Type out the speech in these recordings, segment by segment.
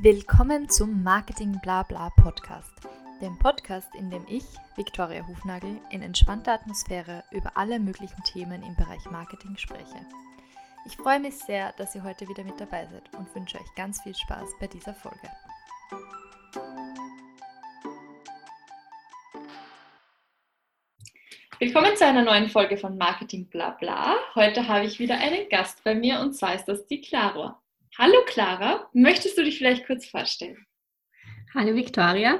Willkommen zum Marketing Blabla Podcast, dem Podcast, in dem ich, Viktoria Hufnagel, in entspannter Atmosphäre über alle möglichen Themen im Bereich Marketing spreche. Ich freue mich sehr, dass ihr heute wieder mit dabei seid und wünsche euch ganz viel Spaß bei dieser Folge. Willkommen zu einer neuen Folge von Marketing Blabla. Heute habe ich wieder einen Gast bei mir und zwar ist das die Clara. Hallo Clara, möchtest du dich vielleicht kurz vorstellen? Hallo Viktoria,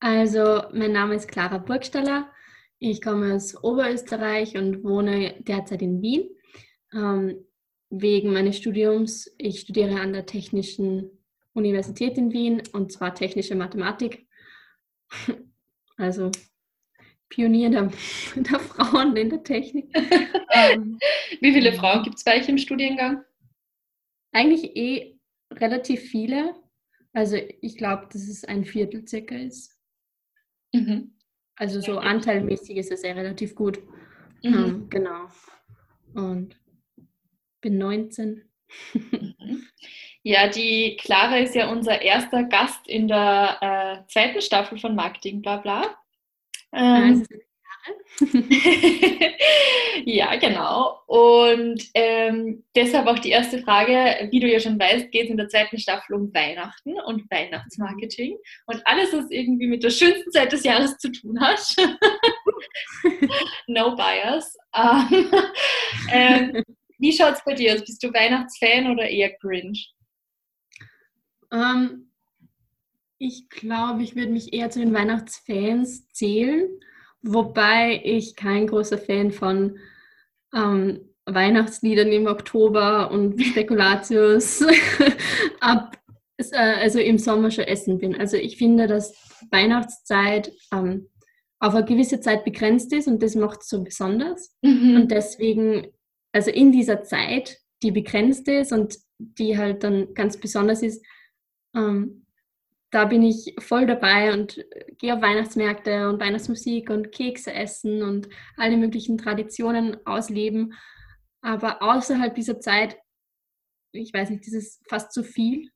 also mein Name ist Clara Burgstaller. Ich komme aus Oberösterreich und wohne derzeit in Wien. Ähm, wegen meines Studiums, ich studiere an der Technischen Universität in Wien und zwar technische Mathematik. Also Pionier der, der Frauen in der Technik. ähm, Wie viele Frauen gibt es bei euch im Studiengang? Eigentlich eh relativ viele. Also ich glaube, dass es ein Viertel circa ist. Mhm. Also so anteilmäßig ist es ja relativ gut. Mhm. Ähm, genau. Und bin 19. Mhm. Ja, die Clara ist ja unser erster Gast in der äh, zweiten Staffel von Marketing Blabla. Ähm, ja, genau. Und ähm, deshalb auch die erste Frage, wie du ja schon weißt, geht es in der zweiten Staffel um Weihnachten und Weihnachtsmarketing und alles, was irgendwie mit der schönsten Zeit des Jahres zu tun hat. no bias. Ähm, ähm, wie schaut es bei dir aus? Bist du Weihnachtsfan oder eher Grinch? Ähm, ich glaube, ich würde mich eher zu den Weihnachtsfans zählen. Wobei ich kein großer Fan von ähm, Weihnachtsliedern im Oktober und Spekulatius ab, äh, also im Sommer schon essen bin. Also ich finde, dass Weihnachtszeit ähm, auf eine gewisse Zeit begrenzt ist und das macht es so besonders. Mhm. Und deswegen, also in dieser Zeit, die begrenzt ist und die halt dann ganz besonders ist, ähm, da bin ich voll dabei und gehe auf Weihnachtsmärkte und Weihnachtsmusik und Kekse essen und alle möglichen Traditionen ausleben. Aber außerhalb dieser Zeit, ich weiß nicht, das ist fast zu viel.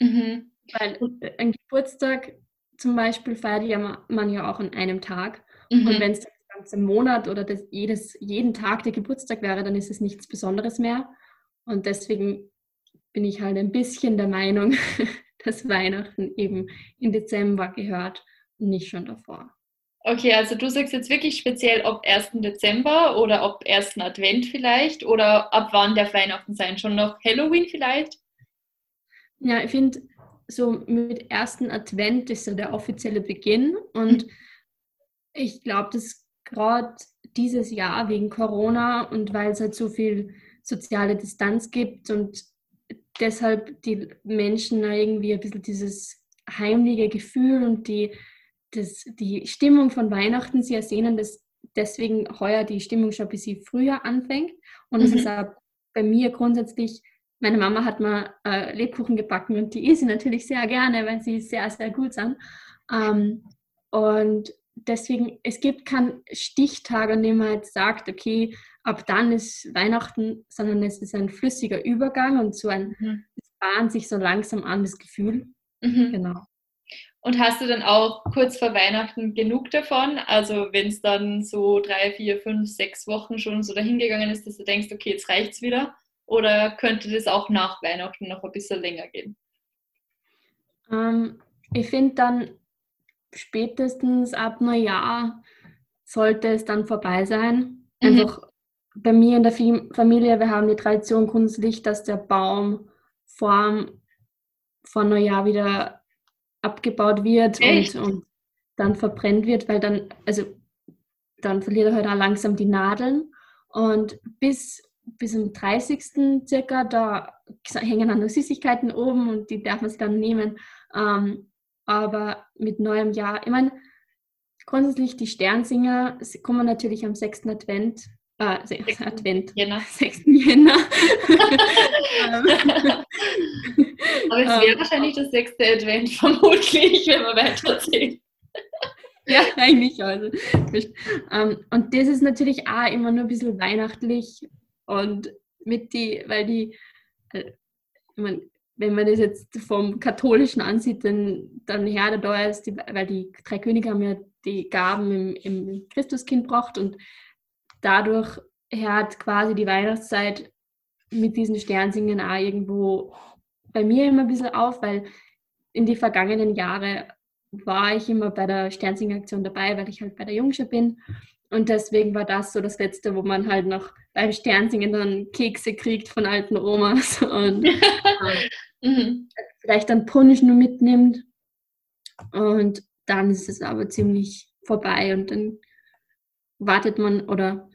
Mhm. Weil ein Geburtstag zum Beispiel feiert ja man ja auch an einem Tag. Mhm. Und wenn es der ganze Monat oder das jedes, jeden Tag der Geburtstag wäre, dann ist es nichts Besonderes mehr. Und deswegen bin ich halt ein bisschen der Meinung, dass Weihnachten eben im Dezember gehört und nicht schon davor. Okay, also du sagst jetzt wirklich speziell, ob 1. Dezember oder ob 1. Advent vielleicht oder ab wann darf Weihnachten sein? Schon noch Halloween vielleicht? Ja, ich finde, so mit 1. Advent ist ja der offizielle Beginn und mhm. ich glaube, dass gerade dieses Jahr wegen Corona und weil es halt so viel soziale Distanz gibt und deshalb die Menschen irgendwie ein bisschen dieses heimliche Gefühl und die, das, die Stimmung von Weihnachten sie ersehnen, dass deswegen heuer die Stimmung schon ein bisschen früher anfängt. Und es mhm. ist auch bei mir grundsätzlich, meine Mama hat mal äh, Lebkuchen gebacken und die isst sie natürlich sehr gerne, weil sie sehr, sehr gut sind. Ähm, und deswegen, es gibt keinen Stichtag, an dem man jetzt sagt, okay, ab dann ist Weihnachten, sondern es ist ein flüssiger Übergang und so ein, mhm. es bahnt sich so langsam an, das Gefühl. Mhm. Genau. Und hast du dann auch kurz vor Weihnachten genug davon? Also wenn es dann so drei, vier, fünf, sechs Wochen schon so dahingegangen ist, dass du denkst, okay, jetzt reicht's wieder? Oder könnte das auch nach Weihnachten noch ein bisschen länger gehen? Ähm, ich finde dann spätestens ab Neujahr sollte es dann vorbei sein. Mhm. Einfach bei mir in der Familie, wir haben die Tradition grundsätzlich, dass der Baum vor, vor Neujahr wieder abgebaut wird und, und, dann verbrennt wird, weil dann, also dann verliert er halt auch langsam die Nadeln. Und bis, bis zum 30. circa, da hängen dann nur Süßigkeiten oben und die darf man sich dann nehmen. Ähm, aber mit neuem Jahr, ich meine, grundsätzlich die Sternsinger kommen natürlich am 6. Advent äh, 6. Advent. Jänner. 6. Jänner. Aber es wäre ähm, wahrscheinlich das 6. Advent, vermutlich, wenn wir weiterzählen. ja, eigentlich. Also. Ähm, und das ist natürlich auch immer nur ein bisschen weihnachtlich und mit die, weil die, äh, ich meine, wenn man das jetzt vom Katholischen ansieht, dann, dann Herde da ist, die, weil die drei Könige haben ja die Gaben im, im Christuskind gebracht und dadurch hört quasi die Weihnachtszeit mit diesen Sternsingen auch irgendwo bei mir immer ein bisschen auf, weil in die vergangenen Jahre war ich immer bei der Sternsingaktion dabei, weil ich halt bei der Jungsche bin. Und deswegen war das so das Letzte, wo man halt noch beim Sternsingen dann Kekse kriegt von alten Omas und mhm. vielleicht dann Punsch nur mitnimmt. Und dann ist es aber ziemlich vorbei und dann wartet man oder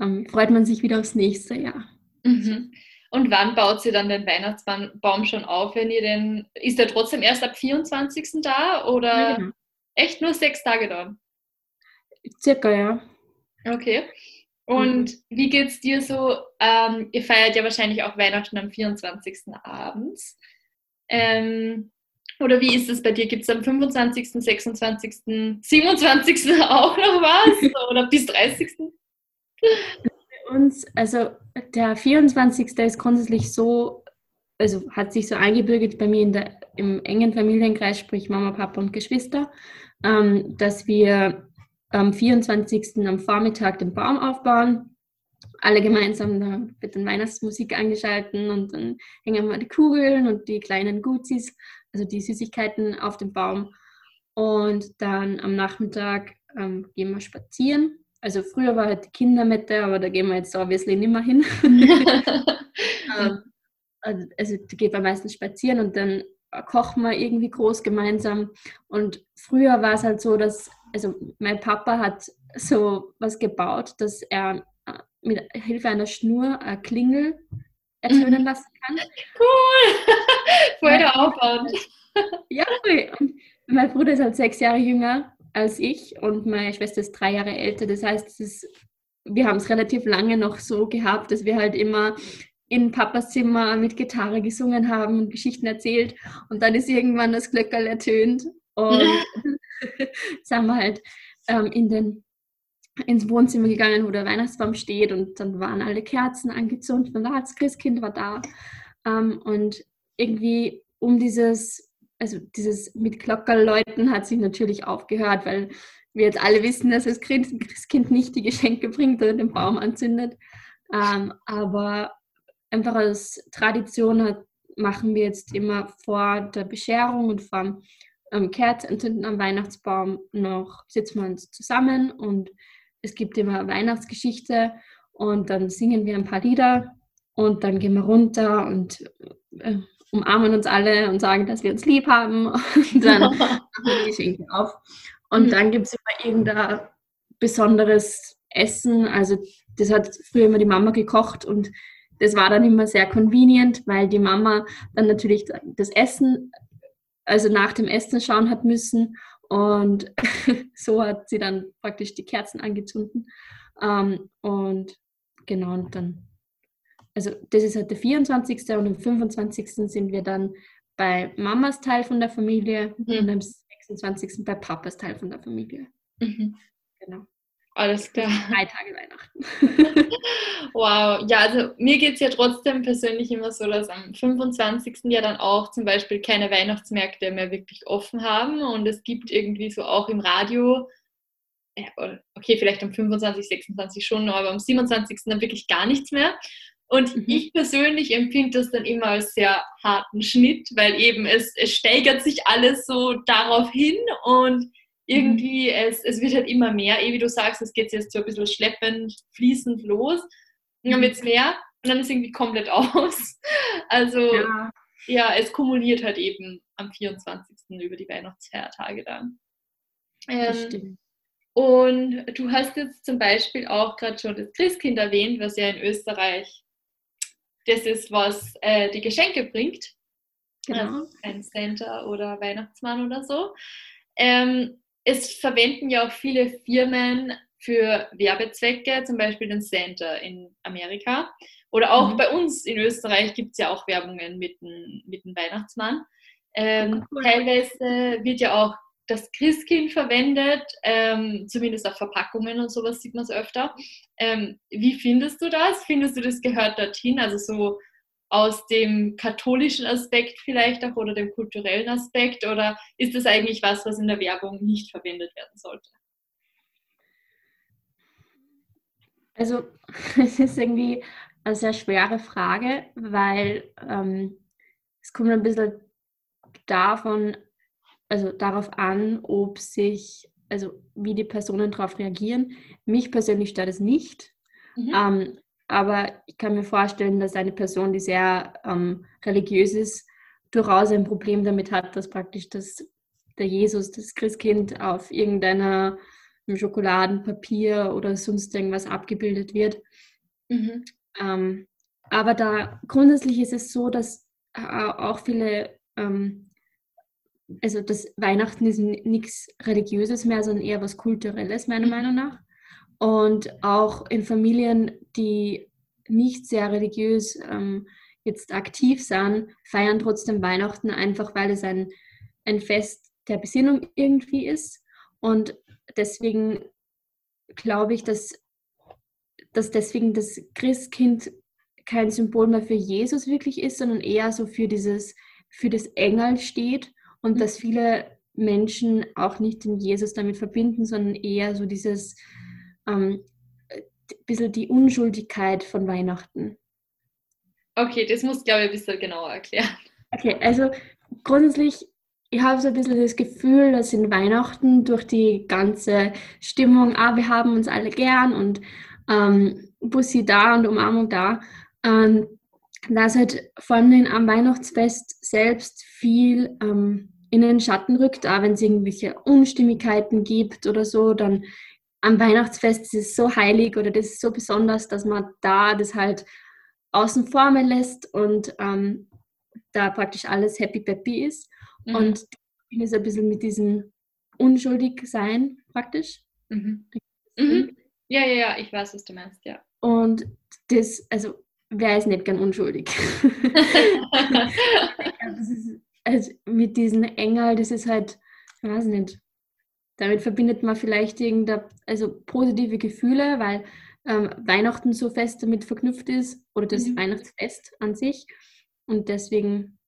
ähm, freut man sich wieder aufs nächste Jahr. Mhm. Und wann baut sie dann den Weihnachtsbaum schon auf, wenn ihr den, ist der trotzdem erst ab 24. da oder ja, genau. echt nur sechs Tage da? Circa, ja. Okay. Und mhm. wie geht's dir so? Ähm, ihr feiert ja wahrscheinlich auch Weihnachten am 24. abends. Ähm, oder wie ist es bei dir? Gibt es am 25., 26., 27. auch noch was? Oder bis 30.? Bei uns, also der 24. ist grundsätzlich so, also hat sich so eingebürgert bei mir in der, im engen Familienkreis, sprich Mama, Papa und Geschwister, ähm, dass wir am 24. am Vormittag den Baum aufbauen. Alle gemeinsam, da wird dann Weihnachtsmusik eingeschalten und dann hängen wir die Kugeln und die kleinen Guzis, also die Süßigkeiten auf dem Baum. Und dann am Nachmittag ähm, gehen wir spazieren. Also früher war halt die Kindermette, aber da gehen wir jetzt obviously nicht mehr hin. ähm, also, also da geht man meistens spazieren und dann kochen wir irgendwie groß gemeinsam. Und früher war es halt so, dass also mein Papa hat so was gebaut, dass er äh, mit Hilfe einer Schnur eine Klingel ertönen mhm. lassen kann. Cool! Voll der Aufwand. ja, und mein Bruder ist halt sechs Jahre jünger als ich und meine Schwester ist drei Jahre älter. Das heißt, ist, wir haben es relativ lange noch so gehabt, dass wir halt immer in Papas Zimmer mit Gitarre gesungen haben und Geschichten erzählt. Und dann ist irgendwann das Glöckerl ertönt und sind wir halt ähm, in den, ins Wohnzimmer gegangen, wo der Weihnachtsbaum steht und dann waren alle Kerzen angezündet und das Christkind war da. Ähm, und irgendwie um dieses, also dieses mit Glockerläuten hat sich natürlich aufgehört, weil wir jetzt alle wissen, dass das Christkind nicht die Geschenke bringt oder den Baum anzündet. Ähm, aber einfach als Tradition hat, machen wir jetzt immer vor der Bescherung und vor ähm, Kerzen entzünden am Weihnachtsbaum noch, setzen wir uns zusammen und es gibt immer Weihnachtsgeschichte und dann singen wir ein paar Lieder und dann gehen wir runter und äh, umarmen uns alle und sagen, dass wir uns lieb haben und dann machen wir die Geschenke auf. Und mhm. dann gibt es immer irgendein besonderes Essen. Also das hat früher immer die Mama gekocht und das war dann immer sehr convenient, weil die Mama dann natürlich das Essen also nach dem Essen schauen hat müssen. Und so hat sie dann praktisch die Kerzen angezündet. Ähm, und genau, und dann, also das ist halt der 24. und am 25. sind wir dann bei Mamas Teil von der Familie mhm. und am 26. bei Papas Teil von der Familie. Mhm. Genau. Alles klar. Drei Tage Weihnachten. wow, ja, also mir geht es ja trotzdem persönlich immer so, dass am 25. ja dann auch zum Beispiel keine Weihnachtsmärkte mehr wirklich offen haben und es gibt irgendwie so auch im Radio, okay, vielleicht am 25, 26 schon, aber am 27. dann wirklich gar nichts mehr. Und mhm. ich persönlich empfinde das dann immer als sehr harten Schnitt, weil eben es, es steigert sich alles so darauf hin und irgendwie, mhm. es, es wird halt immer mehr, eh wie du sagst, es geht jetzt so ein bisschen schleppend, fließend los. Und dann wird es mehr und dann ist irgendwie komplett aus. Also ja. ja. es kumuliert halt eben am 24. über die Weihnachtsfeiertage dann. Ähm, und du hast jetzt zum Beispiel auch gerade schon das Christkind erwähnt, was ja in Österreich das ist, was äh, die Geschenke bringt. Genau. Also ein Santa oder Weihnachtsmann oder so. Ähm, es verwenden ja auch viele Firmen für Werbezwecke, zum Beispiel den Santa in Amerika. Oder auch mhm. bei uns in Österreich gibt es ja auch Werbungen mit dem, mit dem Weihnachtsmann. Ähm, cool. Teilweise wird ja auch das Christkind verwendet, ähm, zumindest auf Verpackungen und sowas sieht man es öfter. Ähm, wie findest du das? Findest du, das gehört dorthin? Also so aus dem katholischen Aspekt vielleicht auch oder dem kulturellen Aspekt oder ist das eigentlich was, was in der Werbung nicht verwendet werden sollte? Also es ist irgendwie eine sehr schwere Frage, weil ähm, es kommt ein bisschen davon, also darauf an, ob sich, also wie die Personen darauf reagieren. Mich persönlich stört es nicht, mhm. ähm, aber ich kann mir vorstellen, dass eine Person, die sehr ähm, religiös ist, durchaus ein Problem damit hat, dass praktisch das, der Jesus, das Christkind auf irgendeiner Schokoladenpapier oder sonst irgendwas abgebildet wird. Mhm. Ähm, aber da grundsätzlich ist es so, dass äh, auch viele, ähm, also das Weihnachten ist nichts Religiöses mehr, sondern eher was Kulturelles, meiner mhm. Meinung nach. Und auch in Familien, die nicht sehr religiös ähm, jetzt aktiv sind, feiern trotzdem Weihnachten einfach, weil es ein, ein Fest der Besinnung irgendwie ist. Und deswegen glaube ich, dass, dass deswegen das Christkind kein Symbol mehr für Jesus wirklich ist, sondern eher so für dieses, für das Engel steht und mhm. dass viele Menschen auch nicht den Jesus damit verbinden, sondern eher so dieses ähm, bisschen die Unschuldigkeit von Weihnachten. Okay, das muss glaube ich ein bisschen genauer erklären. Okay, also grundsätzlich ich habe so ein bisschen das Gefühl, dass in Weihnachten durch die ganze Stimmung, ah, wir haben uns alle gern und ähm, Bussi da und Umarmung da, ähm, dass halt vor allem am Weihnachtsfest selbst viel ähm, in den Schatten rückt, auch wenn es irgendwelche Unstimmigkeiten gibt oder so, dann am Weihnachtsfest ist es so heilig oder das ist so besonders, dass man da das halt außen vor mir lässt und ähm, da praktisch alles happy peppy ist. Mhm. Und ich ist ein bisschen mit diesem unschuldig sein praktisch. Mhm. Mhm. Ja, ja, ja, ich weiß, was du meinst, ja. Und das, also wer ist nicht gern unschuldig? ist, also mit diesem Engel, das ist halt, ich weiß nicht, damit verbindet man vielleicht irgendeine, also positive Gefühle, weil ähm, Weihnachten so fest damit verknüpft ist oder das mhm. Weihnachtsfest an sich. Und deswegen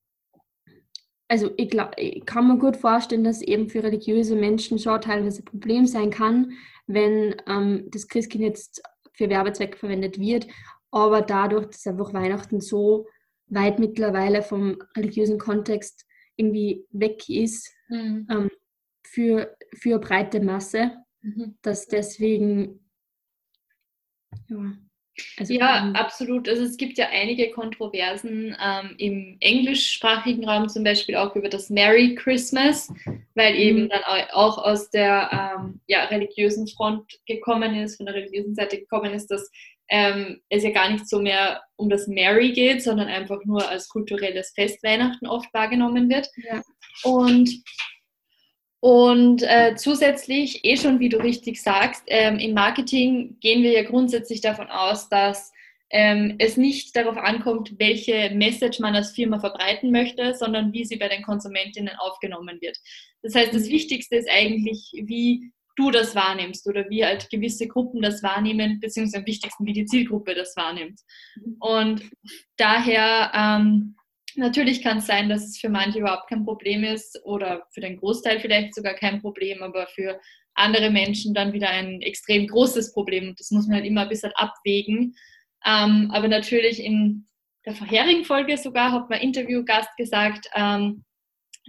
also ich, glaub, ich kann mir gut vorstellen, dass eben für religiöse Menschen schon teilweise ein Problem sein kann, wenn ähm, das Christkind jetzt für Werbezwecke verwendet wird, aber dadurch, dass einfach Weihnachten so weit mittlerweile vom religiösen Kontext irgendwie weg ist mhm. ähm, für, für breite Masse, mhm. dass deswegen ja, also ja, absolut. Also es gibt ja einige Kontroversen ähm, im englischsprachigen Raum, zum Beispiel auch über das Merry Christmas, weil eben mhm. dann auch aus der ähm, ja, religiösen Front gekommen ist, von der religiösen Seite gekommen ist, dass ähm, es ja gar nicht so mehr um das Merry geht, sondern einfach nur als kulturelles Fest Weihnachten oft wahrgenommen wird. Ja. Und und äh, zusätzlich, eh schon, wie du richtig sagst, ähm, im Marketing gehen wir ja grundsätzlich davon aus, dass ähm, es nicht darauf ankommt, welche Message man als Firma verbreiten möchte, sondern wie sie bei den Konsumentinnen aufgenommen wird. Das heißt, das mhm. Wichtigste ist eigentlich, wie du das wahrnimmst oder wie halt gewisse Gruppen das wahrnehmen, beziehungsweise am wichtigsten, wie die Zielgruppe das wahrnimmt. Mhm. Und daher ähm, Natürlich kann es sein, dass es für manche überhaupt kein Problem ist oder für den Großteil vielleicht sogar kein Problem, aber für andere Menschen dann wieder ein extrem großes Problem. Das muss man halt immer ein bisschen abwägen. Ähm, aber natürlich in der vorherigen Folge sogar hat mein Interviewgast gesagt, ähm,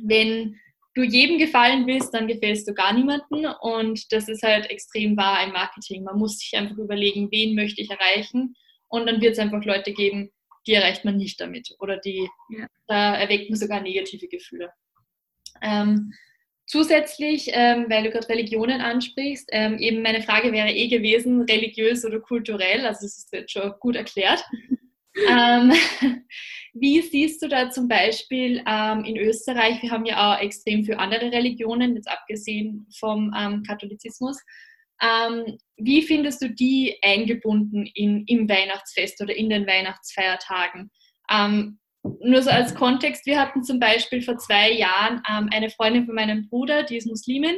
wenn du jedem gefallen willst, dann gefällst du gar niemanden. Und das ist halt extrem wahr im Marketing. Man muss sich einfach überlegen, wen möchte ich erreichen. Und dann wird es einfach Leute geben, die erreicht man nicht damit oder die, ja. da erweckt man sogar negative Gefühle. Ähm, zusätzlich, ähm, weil du gerade Religionen ansprichst, ähm, eben meine Frage wäre eh gewesen, religiös oder kulturell, also das ist jetzt schon gut erklärt. Ähm, wie siehst du da zum Beispiel ähm, in Österreich, wir haben ja auch extrem viele andere Religionen, jetzt abgesehen vom ähm, Katholizismus, ähm, wie findest du die eingebunden in, im Weihnachtsfest oder in den Weihnachtsfeiertagen? Ähm, nur so als Kontext, wir hatten zum Beispiel vor zwei Jahren ähm, eine Freundin von meinem Bruder, die ist Muslimin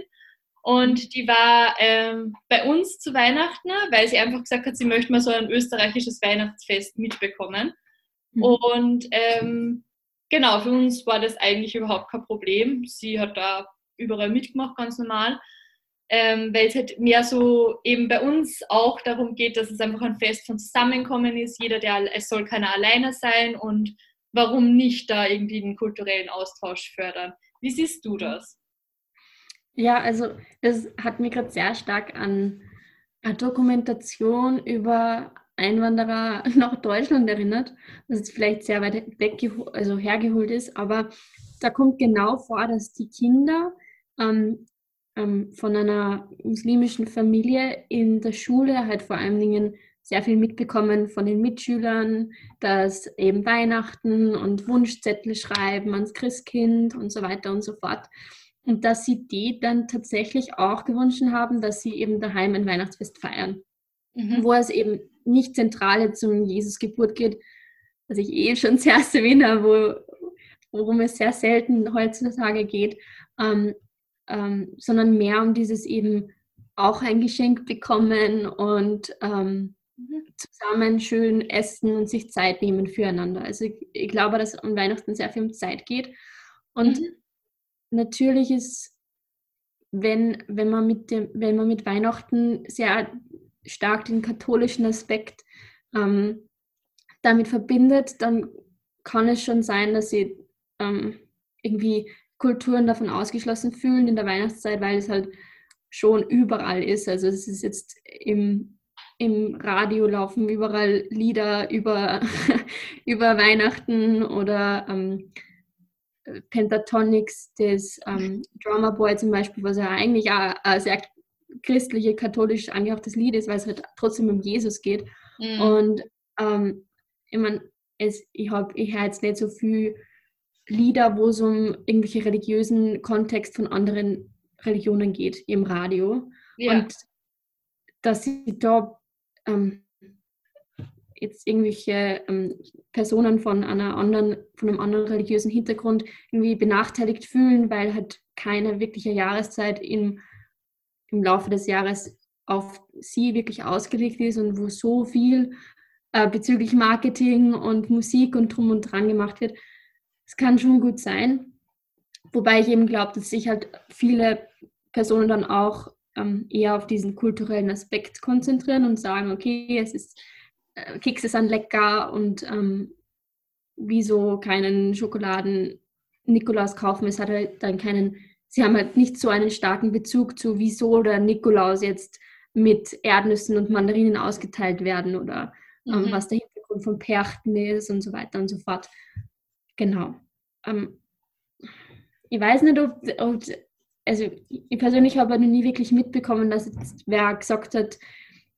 und die war ähm, bei uns zu Weihnachten, weil sie einfach gesagt hat, sie möchte mal so ein österreichisches Weihnachtsfest mitbekommen. Mhm. Und ähm, genau, für uns war das eigentlich überhaupt kein Problem. Sie hat da überall mitgemacht, ganz normal. Ähm, weil es halt mehr so eben bei uns auch darum geht, dass es einfach ein Fest von Zusammenkommen ist. Jeder, der, es soll keiner alleine sein und warum nicht da irgendwie den kulturellen Austausch fördern? Wie siehst du das? Ja, also das hat mich gerade sehr stark an eine Dokumentation über Einwanderer nach Deutschland erinnert, was jetzt vielleicht sehr weit weg, also hergeholt ist, aber da kommt genau vor, dass die Kinder ähm, ähm, von einer muslimischen Familie in der Schule halt vor allen Dingen sehr viel mitbekommen von den Mitschülern, dass eben Weihnachten und Wunschzettel schreiben ans Christkind und so weiter und so fort. Und dass sie die dann tatsächlich auch gewünscht haben, dass sie eben daheim ein Weihnachtsfest feiern, mhm. wo es eben nicht zentrale zum Jesus Geburt geht, was ich eh schon zuerst erwähne, wo, worum es sehr selten heutzutage geht, ähm, ähm, sondern mehr um dieses eben auch ein Geschenk bekommen und ähm, Mhm. zusammen schön essen und sich Zeit nehmen füreinander. Also ich, ich glaube, dass um Weihnachten sehr viel um Zeit geht. Und mhm. natürlich ist, wenn, wenn, man mit dem, wenn man mit Weihnachten sehr stark den katholischen Aspekt ähm, damit verbindet, dann kann es schon sein, dass sie ähm, irgendwie Kulturen davon ausgeschlossen fühlen in der Weihnachtszeit, weil es halt schon überall ist. Also es ist jetzt im im Radio laufen überall Lieder über, über Weihnachten oder ähm, Pentatonics, das ähm, Drummer Boy zum Beispiel, was ja eigentlich auch ein sehr christliche, katholisch angehauchtes Lied ist, weil es halt trotzdem um Jesus geht. Mhm. Und ähm, ich meine, ich, hab, ich höre jetzt nicht so viel Lieder, wo es um irgendwelche religiösen Kontext von anderen Religionen geht im Radio. Ja. Und dass sie da ähm, jetzt irgendwelche ähm, Personen von einer anderen, von einem anderen religiösen Hintergrund irgendwie benachteiligt fühlen, weil halt keine wirkliche Jahreszeit im, im Laufe des Jahres auf sie wirklich ausgelegt ist und wo so viel äh, bezüglich Marketing und Musik und drum und dran gemacht wird. Es kann schon gut sein. Wobei ich eben glaube, dass sich halt viele Personen dann auch ähm, eher auf diesen kulturellen Aspekt konzentrieren und sagen, okay, es ist, äh, Kekse sind lecker und ähm, wieso keinen Schokoladen Nikolaus kaufen? Es hat halt dann keinen, sie haben halt nicht so einen starken Bezug zu, wieso der Nikolaus jetzt mit Erdnüssen und Mandarinen ausgeteilt werden oder ähm, mhm. was der Hintergrund von Perchten ist und so weiter und so fort. Genau. Ähm, ich weiß nicht, ob, ob also ich persönlich habe noch nie wirklich mitbekommen, dass jetzt wer gesagt hat,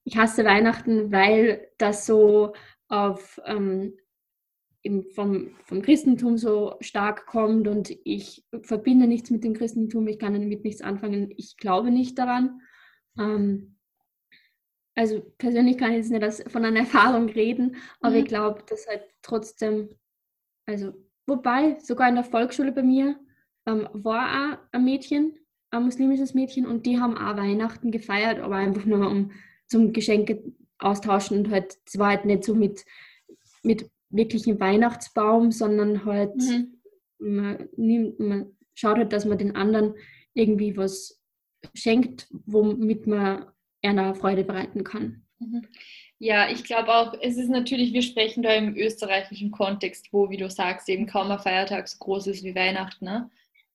ich hasse Weihnachten, weil das so auf ähm, vom, vom Christentum so stark kommt und ich verbinde nichts mit dem Christentum, ich kann damit nichts anfangen. Ich glaube nicht daran. Ähm, also persönlich kann ich jetzt nicht von einer Erfahrung reden, aber mhm. ich glaube, dass halt trotzdem, also wobei, sogar in der Volksschule bei mir ähm, war auch ein Mädchen, ein muslimisches Mädchen, und die haben auch Weihnachten gefeiert, aber einfach nur um zum Geschenke austauschen und halt, es war halt nicht so mit, mit wirklichem Weihnachtsbaum, sondern halt, mhm. man, nimmt, man schaut halt, dass man den anderen irgendwie was schenkt, womit man einer Freude bereiten kann. Mhm. Ja, ich glaube auch, es ist natürlich, wir sprechen da im österreichischen Kontext, wo, wie du sagst, eben kaum ein Feiertag so groß ist wie Weihnachten. Ne?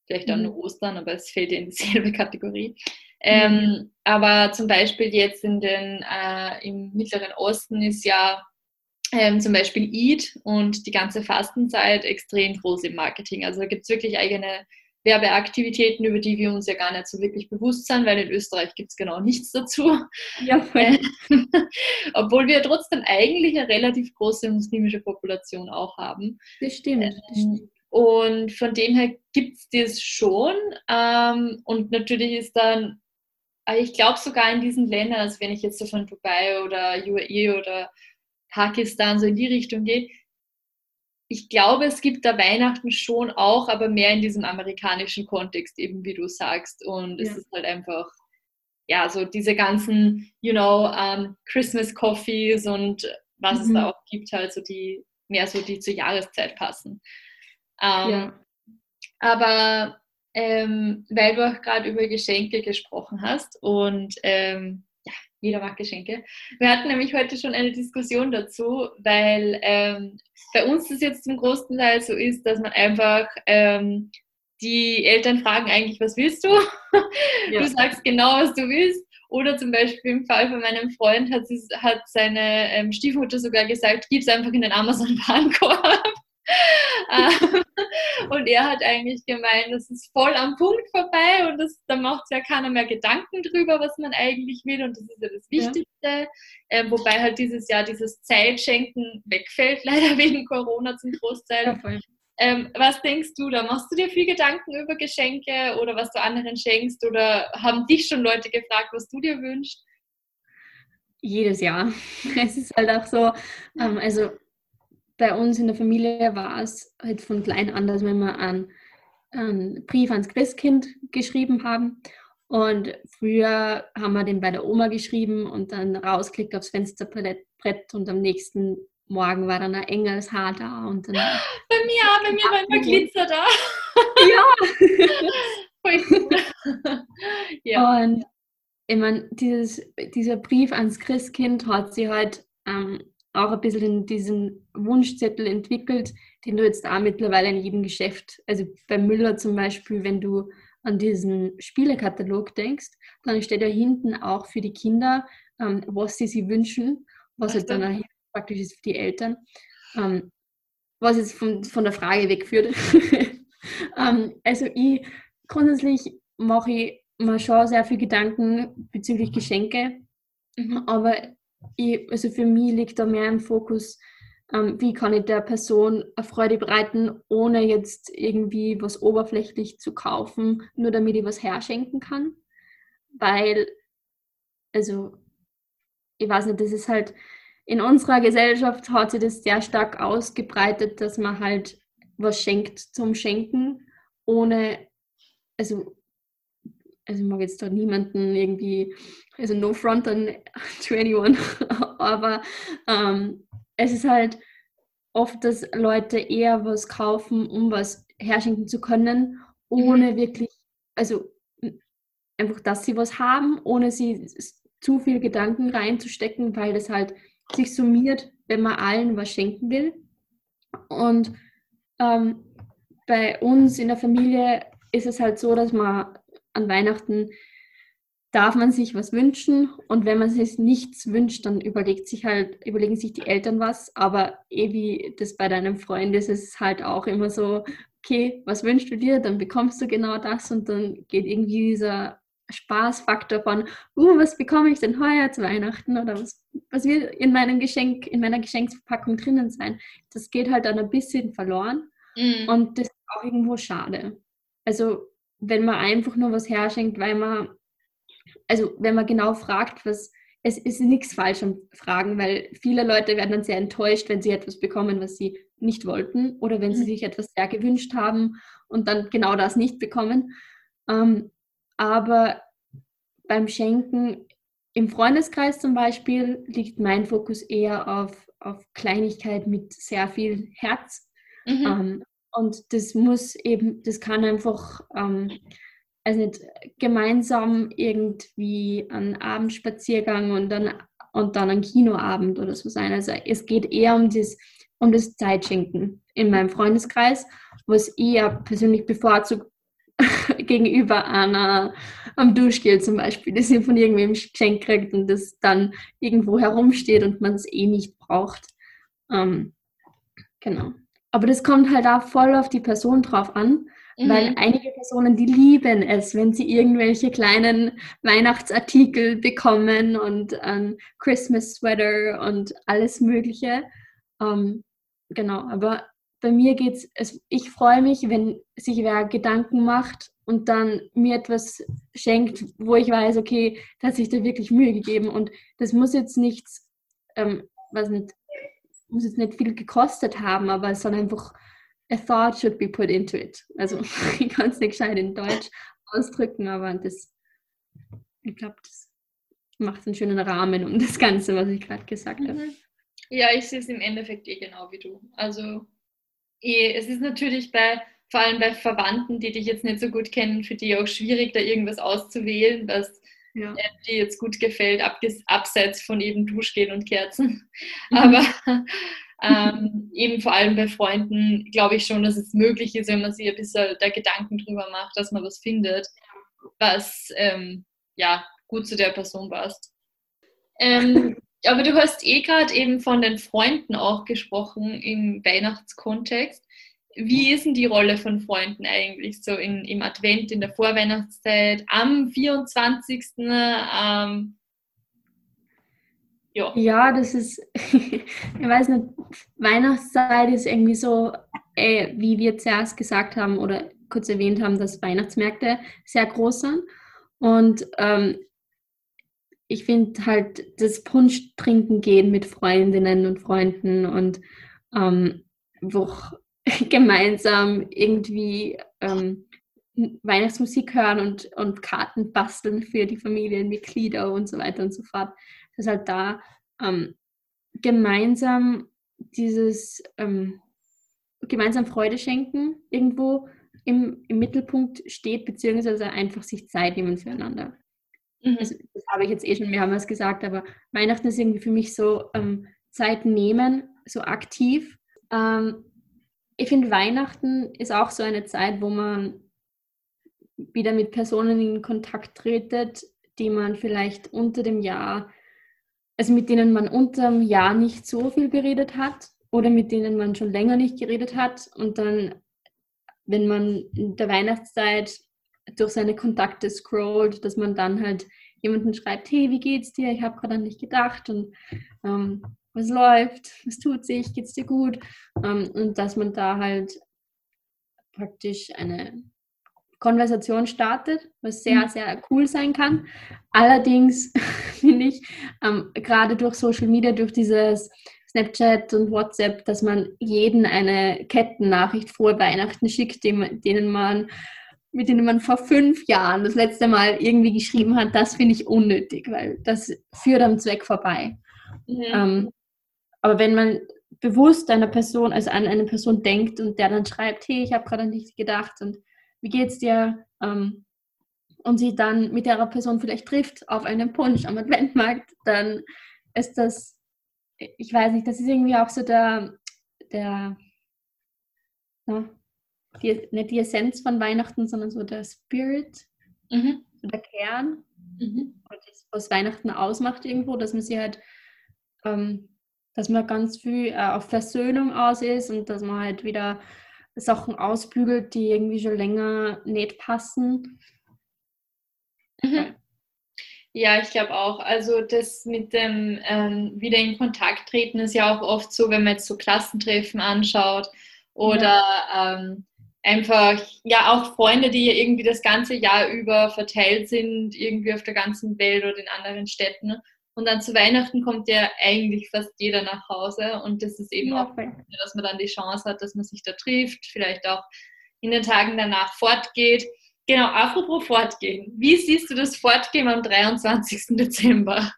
vielleicht auch nur mhm. Ostern, aber es fällt in dieselbe Kategorie. Ähm, mhm. Aber zum Beispiel jetzt in den, äh, im Mittleren Osten ist ja ähm, zum Beispiel Eid und die ganze Fastenzeit extrem groß im Marketing. Also da gibt es wirklich eigene Werbeaktivitäten, über die wir uns ja gar nicht so wirklich bewusst sind, weil in Österreich gibt es genau nichts dazu. Ja, äh, obwohl wir trotzdem eigentlich eine relativ große muslimische Population auch haben. Das stimmt. Das ähm, stimmt. Und von dem her gibt es das schon. Ähm, und natürlich ist dann, äh, ich glaube sogar in diesen Ländern, also wenn ich jetzt so von Dubai oder UAE oder Pakistan so in die Richtung gehe, ich glaube, es gibt da Weihnachten schon auch, aber mehr in diesem amerikanischen Kontext, eben wie du sagst. Und ja. es ist halt einfach, ja, so diese ganzen, you know, um, ähm, Christmas Coffees und was mhm. es da auch gibt, halt so die mehr so, die zur Jahreszeit passen. Ähm, Ja. aber ähm, weil du auch gerade über Geschenke gesprochen hast und ähm, jeder mag Geschenke. Wir hatten nämlich heute schon eine Diskussion dazu, weil ähm, bei uns das jetzt zum großen Teil so ist, dass man einfach ähm, die Eltern fragen eigentlich, was willst du? Ja. Du sagst genau, was du willst. Oder zum Beispiel im Fall von meinem Freund hat, sie, hat seine ähm, Stiefmutter sogar gesagt, gib es einfach in den Amazon-Warenkorb. Ähm, und er hat eigentlich gemeint, das ist voll am Punkt vorbei und das, da macht ja keiner mehr Gedanken drüber, was man eigentlich will und das ist ja das Ja. Wichtigste. Ähm, wobei halt dieses Jahr dieses Zeitschenken wegfällt, leider wegen Corona zum Großteil. Ja. Ähm, was denkst du da? Machst du dir viel Gedanken über Geschenke oder was du anderen schenkst? Oder haben dich schon Leute gefragt, was du dir wünschst? Jedes Jahr. Es ist halt auch so, ähm, also bei uns in der Familie war es halt von klein an, dass wir immer einen, einen Brief ans Christkind geschrieben haben. Und früher haben wir den bei der Oma geschrieben und dann rausgeklickt aufs Fensterbrett Brett und am nächsten Morgen war dann ein Engelshaar da und dann Bei mir, bei mir war immer Glitzer da. ja. Ja. Und ich meine, dieses, dieser Brief ans Christkind hat sich halt ähm, auch ein bisschen in diesen Wunschzettel entwickelt, den du jetzt auch mittlerweile in jedem Geschäft, also bei Müller zum Beispiel, wenn du an diesen Spielekatalog denkst, dann steht ja hinten auch für die Kinder, ähm, was sie sich wünschen, was Ach halt dann auch praktisch ist für die Eltern. Ähm, was jetzt von, von der Frage wegführt. ähm, also ich grundsätzlich mache ich mir schon sehr viel Gedanken bezüglich Geschenke, Mhm. aber ich, also für mich liegt da mehr im Fokus, ähm, wie kann ich der Person eine Freude bereiten, ohne jetzt irgendwie was oberflächlich zu kaufen, nur damit ich was herschenken kann. Weil, also, ich weiß nicht, das ist halt, in unserer Gesellschaft hat sich das sehr stark ausgebreitet, dass man halt was schenkt zum Schenken, ohne, also, also ich mag jetzt da niemanden irgendwie, also no front on to anyone, aber ähm, es ist halt oft, dass Leute eher was kaufen, um was herschenken zu können, ohne wirklich, also einfach, dass sie was haben, ohne sie zu viel Gedanken reinzustecken, weil das halt sich summiert, wenn man allen was schenken will. Und ähm, bei uns in der Familie ist es halt so, dass man an Weihnachten darf man sich was wünschen und wenn man sich nichts wünscht, dann überlegt sich halt, überlegen sich die Eltern was, aber eh wie das bei deinem Freund ist, ist es halt auch immer so, okay, was wünschst du dir, dann bekommst du genau das und dann geht irgendwie dieser Spaßfaktor von, uh, was bekomme ich denn heuer zu Weihnachten oder was, was wird in meinem Geschenk, in meiner Geschenksverpackung drinnen sein. Das geht halt dann ein bisschen verloren Mhm. und das ist auch irgendwo schade. Also, wenn man einfach nur was herschenkt, weil man, also wenn man genau fragt, was, es ist nichts falsch am Fragen, weil viele Leute werden dann sehr enttäuscht, wenn sie etwas bekommen, was sie nicht wollten oder wenn sie Mhm. sich etwas sehr gewünscht haben und dann genau das nicht bekommen. Ähm, aber beim Schenken im Freundeskreis zum Beispiel liegt mein Fokus eher auf, auf Kleinigkeit mit sehr viel Herz. Mhm. Ähm, und das muss eben, das kann einfach, ähm, also nicht gemeinsam irgendwie ein Abendspaziergang und dann, und dann ein Kinoabend oder so sein. Also es geht eher um das, um das Zeitschenken in meinem Freundeskreis, was ich ja persönlich bevorzugt gegenüber einer am Duschgel zum Beispiel, das ihr von irgendwem geschenkt kriegt und das dann irgendwo herumsteht und man es eh nicht braucht. Ähm, genau. Aber das kommt halt auch voll auf die Person drauf an, weil Mhm. einige Personen, die lieben es, wenn sie irgendwelche kleinen Weihnachtsartikel bekommen und ein Christmas Sweater und alles Mögliche. Ähm, genau, aber bei mir geht es, ich freue mich, wenn sich wer Gedanken macht und dann mir etwas schenkt, wo ich weiß, okay, da hat sich da wirklich Mühe gegeben und das muss jetzt nichts, ähm, was nicht, muss jetzt nicht viel gekostet haben, aber es soll einfach a thought should be put into it. Also ich kann es nicht gescheit in Deutsch ausdrücken, aber das, ich glaube, das macht einen schönen Rahmen um das Ganze, was ich gerade gesagt habe. Mhm. Ja, ich sehe es im Endeffekt eh genau wie du. Also eh, es ist natürlich bei, vor allem bei Verwandten, die dich jetzt nicht so gut kennen, für die auch schwierig, da irgendwas auszuwählen, was ja. dir jetzt gut gefällt, abseits von eben Duschgel und Kerzen. Mhm. Aber ähm, eben vor allem bei Freunden glaube ich schon, dass es möglich ist, wenn man sich ein bisschen da Gedanken drüber macht, dass man was findet, was ähm, ja gut zu der Person passt. Ähm, aber du hast eh gerade eben von den Freunden auch gesprochen im Weihnachtskontext. Wie ist denn die Rolle von Freunden eigentlich so in, im Advent, in der Vorweihnachtszeit, am 24. Ähm, ja. ja, das ist, ich weiß nicht, Weihnachtszeit ist irgendwie so, äh, wie wir zuerst gesagt haben oder kurz erwähnt haben, dass Weihnachtsmärkte sehr groß sind. Und ähm, ich finde halt das Punsch trinken gehen mit Freundinnen und Freunden und ähm, wo gemeinsam irgendwie ähm, Weihnachtsmusik hören und, und Karten basteln für die Familienmitglieder und so weiter und so fort. Dass halt da ähm, gemeinsam dieses ähm, gemeinsam Freude schenken irgendwo im, im Mittelpunkt steht, beziehungsweise einfach sich Zeit nehmen füreinander. Mhm. Also, das habe ich jetzt eh schon mehrmals gesagt, aber Weihnachten ist irgendwie für mich so ähm, Zeit nehmen, so aktiv. Ähm, ich finde, Weihnachten ist auch so eine Zeit, wo man wieder mit Personen in Kontakt tretet, die man vielleicht unter dem Jahr, also mit denen man unter dem Jahr nicht so viel geredet hat oder mit denen man schon länger nicht geredet hat und dann, wenn man in der Weihnachtszeit durch seine Kontakte scrollt, dass man dann halt jemanden schreibt, hey, wie geht's dir? Ich habe gerade an dich gedacht und ähm, was läuft, was tut sich, geht's dir gut? Ähm, und dass man da halt praktisch eine Konversation startet, was sehr, mhm. sehr cool sein kann. Allerdings finde ich, ähm, gerade durch Social Media, durch dieses Snapchat und WhatsApp, dass man jeden eine Kettennachricht vor Weihnachten schickt, denen man mit denen man vor fünf Jahren das letzte Mal irgendwie geschrieben hat, das finde ich unnötig, weil das führt am Zweck vorbei. Mhm. Ähm, aber wenn man bewusst einer Person, also an eine Person denkt und der dann schreibt, hey, ich habe gerade an dich gedacht und wie geht's dir? Ähm, und sich dann mit der Person vielleicht trifft auf einem Punsch am Adventmarkt, dann ist das, ich weiß nicht, das ist irgendwie auch so der, der, na, die, nicht die Essenz von Weihnachten, sondern so der Spirit, mhm. der Kern, mhm. das, was Weihnachten ausmacht irgendwo, dass man sie halt, ähm, dass man ganz viel äh, auf Versöhnung aus ist und dass man halt wieder Sachen ausbügelt, die irgendwie schon länger nicht passen. Mhm. Ja, ich glaube auch. Also das mit dem ähm, wieder in Kontakt treten ist ja auch oft so, wenn man jetzt so Klassentreffen anschaut oder ja. ähm, einfach, ja, auch Freunde, die ja irgendwie das ganze Jahr über verteilt sind, irgendwie auf der ganzen Welt oder in anderen Städten. Und dann zu Weihnachten kommt ja eigentlich fast jeder nach Hause. Und das ist eben ja, auch, dass man dann die Chance hat, dass man sich da trifft, vielleicht auch in den Tagen danach fortgeht. Genau, apropos Fortgehen. Wie siehst du das Fortgehen am 23. Dezember?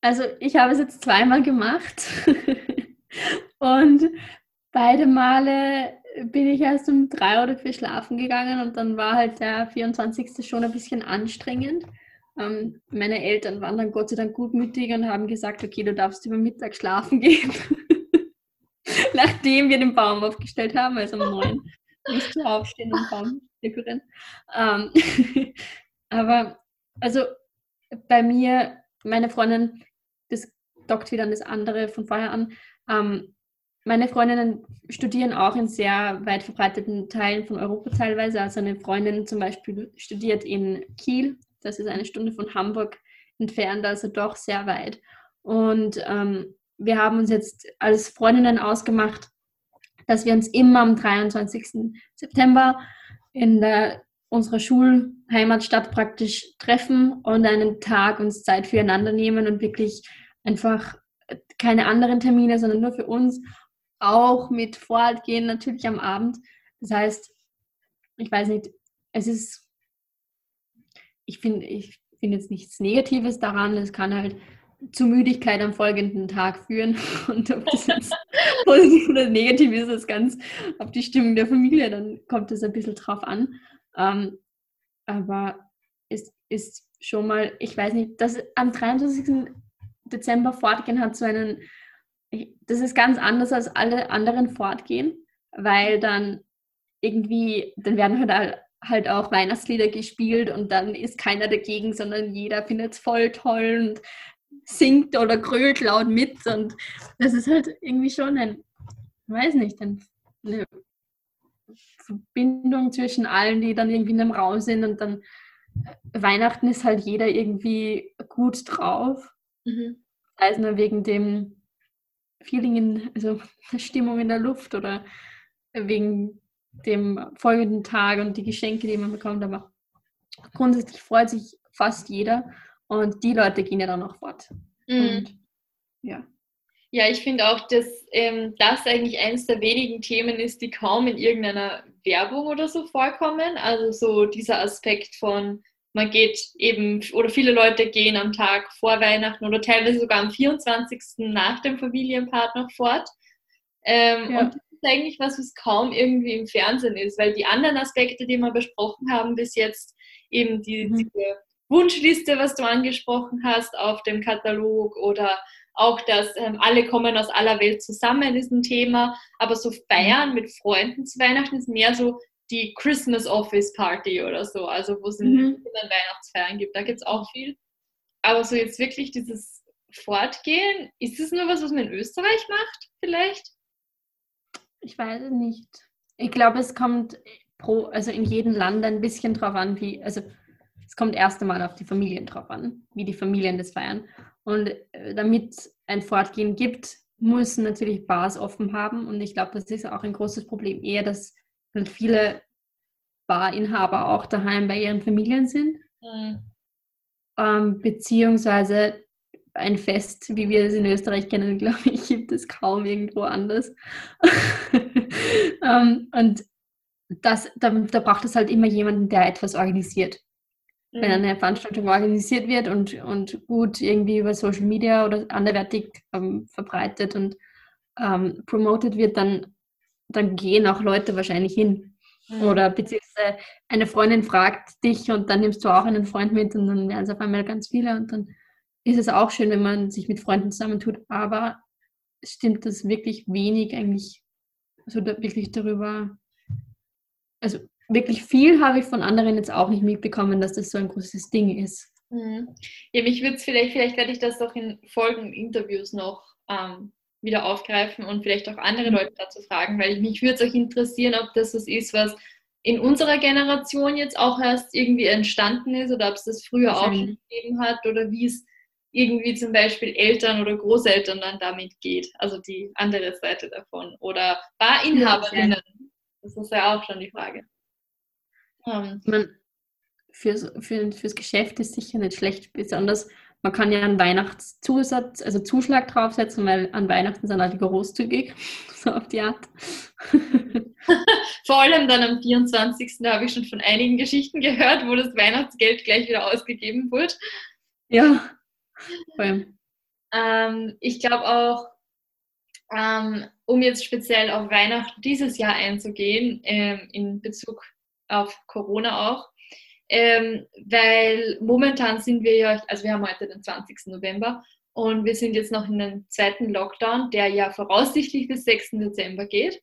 Also ich habe es jetzt zweimal gemacht und beide Male bin ich erst um drei oder vier schlafen gegangen und dann war halt der 24. schon ein bisschen anstrengend. Ähm, meine Eltern waren dann Gott sei Dank gutmütig und haben gesagt, okay, du darfst über Mittag schlafen gehen. Nachdem wir den Baum aufgestellt haben, also um neun nicht zu aufstehen und Baum dekorieren. Ähm, aber also bei mir, meine Freundin, das dockt wieder an das andere von vorher an, ähm, meine Freundinnen studieren auch in sehr weit verbreiteten Teilen von Europa teilweise. Also eine Freundin zum Beispiel studiert in Kiel. Das ist eine Stunde von Hamburg entfernt, also doch sehr weit. Und ähm, wir haben uns jetzt als Freundinnen ausgemacht, dass wir uns immer am 23. September in der, unserer Schulheimatstadt praktisch treffen und einen Tag uns Zeit füreinander nehmen und wirklich einfach keine anderen Termine, sondern nur für uns auch mit Vorhaltgehen natürlich am Abend. Das heißt, ich weiß nicht, es ist, ich finde ich find jetzt nichts Negatives daran. Es kann halt zu Müdigkeit am folgenden Tag führen. Und ob das jetzt positiv oder negativ ist, ist ganz auf die Stimmung der Familie, dann kommt es ein bisschen drauf an. Ähm, aber es ist schon mal, ich weiß nicht, dass am 23. Dezember fortgehen hat so einen, das ist ganz anders als alle anderen fortgehen, weil dann irgendwie, dann werden halt, halt auch Weihnachtslieder gespielt und dann ist keiner dagegen, sondern jeder findet es voll toll und singt oder grölt laut mit und das ist halt irgendwie schon ein, weiß nicht, ein, eine Verbindung zwischen allen, die dann irgendwie in einem Raum sind und dann Weihnachten ist halt jeder irgendwie gut drauf. Mhm. Sei es nur wegen dem Feeling, in, also der Stimmung in der Luft oder wegen dem folgenden Tag und die Geschenke, die man bekommt. Aber grundsätzlich freut sich fast jeder und die Leute gehen ja dann auch fort. Mhm. Und, ja. Ja, ich finde auch, dass ähm, das eigentlich eines der wenigen Themen ist, die kaum in irgendeiner Werbung oder so vorkommen. Also so dieser Aspekt von, man geht eben, oder viele Leute gehen am Tag vor Weihnachten oder teilweise sogar am 24. nach dem Familienpart noch fort. Ähm, ja. Und ist eigentlich was, was kaum irgendwie im Fernsehen ist, weil die anderen Aspekte, die wir besprochen haben bis jetzt, eben die, mhm. diese Wunschliste, was du angesprochen hast, auf dem Katalog oder auch, dass ähm, alle kommen aus aller Welt zusammen, ist ein Thema. Aber so feiern mit Freunden zu Weihnachten ist mehr so die Christmas Office Party oder so, also wo es in mhm. Weihnachtsfeiern gibt. Da gibt es auch viel. Aber so jetzt wirklich dieses Fortgehen, ist es nur was, was man in Österreich macht, vielleicht? Ich weiß es nicht. Ich glaube, es kommt pro, also in jedem Land ein bisschen drauf an, wie, also es kommt erst einmal auf die Familien drauf an, wie die Familien das feiern. Und äh, damit ein Fortgehen gibt, muss natürlich Bars offen haben. Und ich glaube, das ist auch ein großes Problem eher, dass halt viele Barinhaber auch daheim bei ihren Familien sind. Mhm. Ähm, beziehungsweise ein Fest, wie wir es in Österreich kennen, glaube ich, gibt es kaum irgendwo anders. ähm, und das, da, da braucht es halt immer jemanden, der etwas organisiert wenn mhm. eine Veranstaltung organisiert wird und, und gut irgendwie über Social Media oder anderweitig ähm, verbreitet und ähm, promoted wird, dann, dann gehen auch Leute wahrscheinlich hin. Mhm. Oder beziehungsweise eine Freundin fragt dich und dann nimmst du auch einen Freund mit und dann werden es auf einmal ganz viele und dann ist es auch schön, wenn man sich mit Freunden zusammentut, aber stimmt das wirklich wenig eigentlich so da, wirklich darüber, also wirklich viel habe ich von anderen jetzt auch nicht mitbekommen, dass das so ein großes Ding ist. Mhm. Ja, mich würde es vielleicht, vielleicht werde ich das doch in folgenden Interviews noch ähm, wieder aufgreifen und vielleicht auch andere mhm. Leute dazu fragen, weil mich würde es auch interessieren, ob das was ist, was in unserer Generation jetzt auch erst irgendwie entstanden ist oder ob es das früher auch schon gegeben hat oder wie es irgendwie zum Beispiel Eltern oder Großeltern dann damit geht, also die andere Seite davon oder Barinhaberinnen. Das ist ja auch schon die Frage. Ähm, man, fürs, für, fürs Geschäft ist sicher nicht schlecht, besonders man kann ja einen Weihnachtszusatz, also Zuschlag draufsetzen, weil an Weihnachten sind alle großzügig, so auf die Art. Vor allem dann am 24. Da habe ich schon von einigen Geschichten gehört, wo das Weihnachtsgeld gleich wieder ausgegeben wird. Ja. Ähm, ich glaube auch, ähm, um jetzt speziell auf Weihnachten dieses Jahr einzugehen, ähm, in Bezug auf Corona auch. Ähm, weil momentan sind wir ja, also wir haben heute den 20. November und wir sind jetzt noch in einem zweiten Lockdown, der ja voraussichtlich bis 6. Dezember geht.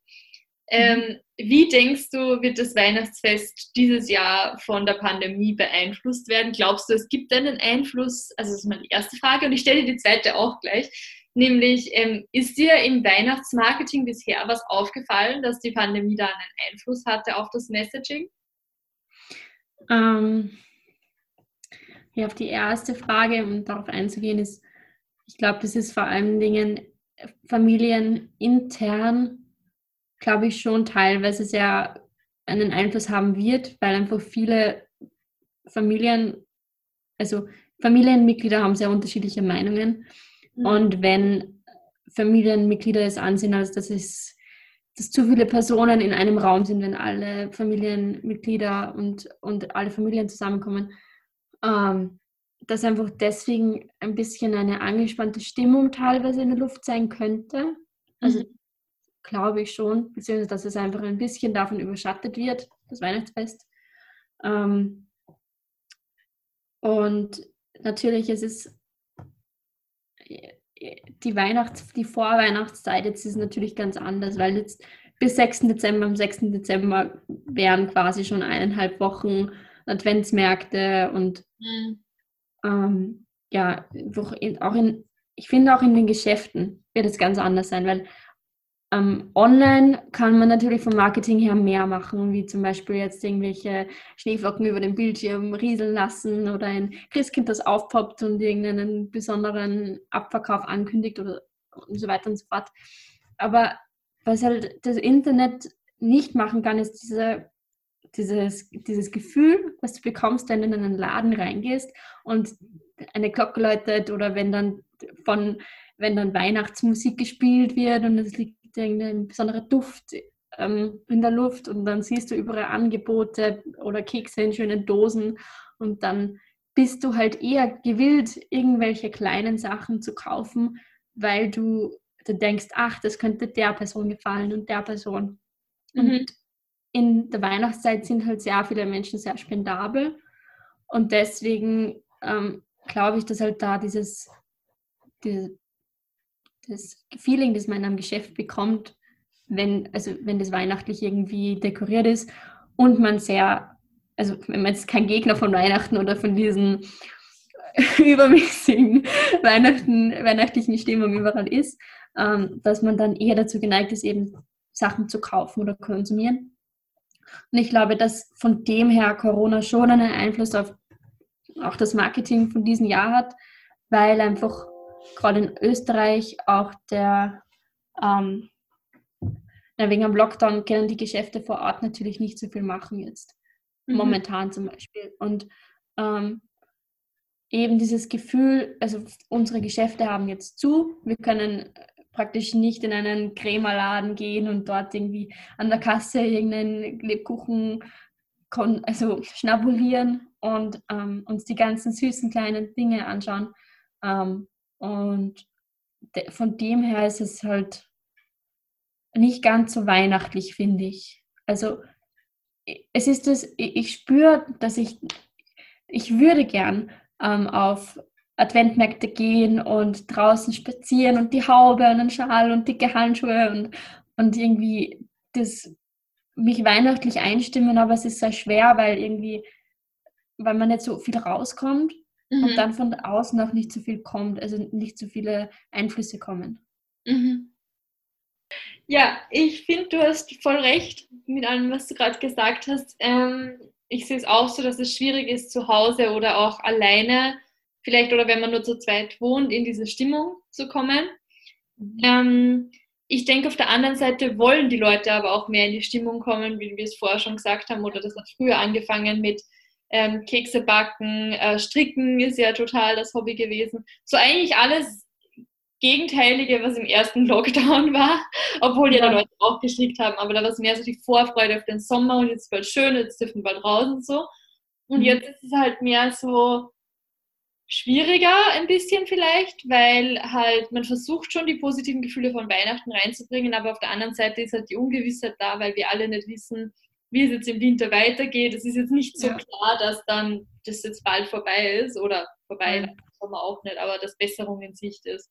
Ähm, mhm. wie denkst du, wird das Weihnachtsfest dieses Jahr von der Pandemie beeinflusst werden? Glaubst du, es gibt einen Einfluss? Also das ist meine erste Frage und ich stelle die zweite auch gleich. Nämlich, ähm, ist dir im Weihnachtsmarketing bisher was aufgefallen, dass die Pandemie da einen Einfluss hatte auf das Messaging? Ähm, ja, auf die erste Frage, um darauf einzugehen, ist, ich glaube, das ist vor allen Dingen familienintern, glaube ich, schon teilweise sehr einen Einfluss haben wird, weil einfach viele Familien, also Familienmitglieder haben sehr unterschiedliche Meinungen. Mhm. Und wenn Familienmitglieder es ansehen, als dass es dass zu viele Personen in einem Raum sind, wenn alle Familienmitglieder und, und alle Familien zusammenkommen, ähm, dass einfach deswegen ein bisschen eine angespannte Stimmung teilweise in der Luft sein könnte. Also mhm. Glaube ich schon, beziehungsweise dass es einfach ein bisschen davon überschattet wird, das Weihnachtsfest. Ähm, und natürlich, es ist die Weihnachts-, die Vorweihnachtszeit jetzt ist natürlich ganz anders, weil jetzt bis 6. Dezember, am 6. Dezember wären quasi schon eineinhalb Wochen Adventsmärkte und mhm. ähm, ja, auch in, ich finde auch in den Geschäften wird es ganz anders sein, weil online kann man natürlich vom Marketing her mehr machen, wie zum Beispiel jetzt irgendwelche Schneeflocken über den Bildschirm rieseln lassen oder ein Christkind, das aufpoppt und irgendeinen besonderen Abverkauf ankündigt oder und so weiter und so fort. Aber was halt das Internet nicht machen kann, ist diese, dieses, dieses Gefühl, was du bekommst, wenn du in einen Laden reingehst und eine Glocke läutet oder wenn dann von wenn dann Weihnachtsmusik gespielt wird und es liegt irgendein besonderer Duft ähm, in der Luft und dann siehst du überall Angebote oder Kekse in schönen Dosen und dann bist du halt eher gewillt, irgendwelche kleinen Sachen zu kaufen, weil du, du denkst, ach, das könnte der Person gefallen und der Person. Mhm. Und in der Weihnachtszeit sind halt sehr viele Menschen sehr spendabel und deswegen ähm, glaube ich, dass halt da dieses, diese, das Feeling, das man einem Geschäft bekommt, wenn, also wenn das weihnachtlich irgendwie dekoriert ist und man sehr, also wenn man jetzt kein Gegner von Weihnachten oder von diesen übermäßigen Weihnachten, weihnachtlichen Stimmung überall ist, ähm, dass man dann eher dazu geneigt ist, eben Sachen zu kaufen oder konsumieren. Und ich glaube, dass von dem her Corona schon einen Einfluss auf auch das Marketing von diesem Jahr hat, weil einfach gerade in Österreich auch der, ähm, wegen dem Lockdown können die Geschäfte vor Ort natürlich nicht so viel machen jetzt. Mhm. Momentan zum Beispiel. Und ähm, eben dieses Gefühl, also unsere Geschäfte haben jetzt zu, wir können praktisch nicht in einen Krämerladen gehen und dort irgendwie an der Kasse irgendeinen Lebkuchen also schnabulieren und ähm, uns die ganzen süßen kleinen Dinge anschauen. Ähm, und de von dem her ist es halt nicht ganz so weihnachtlich, finde ich. Also es ist das, ich spüre, dass ich, ich würde gern ähm, auf Adventmärkte gehen und draußen spazieren und die Haube und den Schal und dicke Handschuhe und, und irgendwie das mich weihnachtlich einstimmen, aber es ist sehr schwer, weil irgendwie, weil man nicht so viel rauskommt mhm. und dann von außen auch nicht so viel kommt, also nicht so viele Einflüsse kommen. Mhm. Ja, ich finde, du hast voll recht mit allem, was du gerade gesagt hast. Ähm, ich sehe es auch so, dass es schwierig ist, zu Hause oder auch alleine, vielleicht oder wenn man nur zu zweit wohnt, in diese Stimmung zu kommen. Mhm. Ähm, ich denke, auf der anderen Seite wollen die Leute aber auch mehr in die Stimmung kommen, wie wir es vorher schon gesagt haben, oder das hat früher angefangen mit ähm, Kekse backen, äh, stricken ist ja total das Hobby gewesen. So eigentlich alles Gegenteilige, was im ersten Lockdown war, obwohl ja, ja Leute auch gestrickt haben, aber da war es mehr so die Vorfreude auf den Sommer und jetzt ist bald schön, jetzt dürfen wir draußen so. Und mhm. jetzt ist es halt mehr so schwieriger ein bisschen vielleicht, weil halt man versucht schon die positiven Gefühle von Weihnachten reinzubringen, aber auf der anderen Seite ist halt die Ungewissheit da, weil wir alle nicht wissen, wie es jetzt im Winter weitergeht. Es ist jetzt nicht so ja. klar, dass dann das jetzt bald vorbei ist oder vorbei, mhm. Sommer auch nicht, aber dass Besserung in Sicht ist.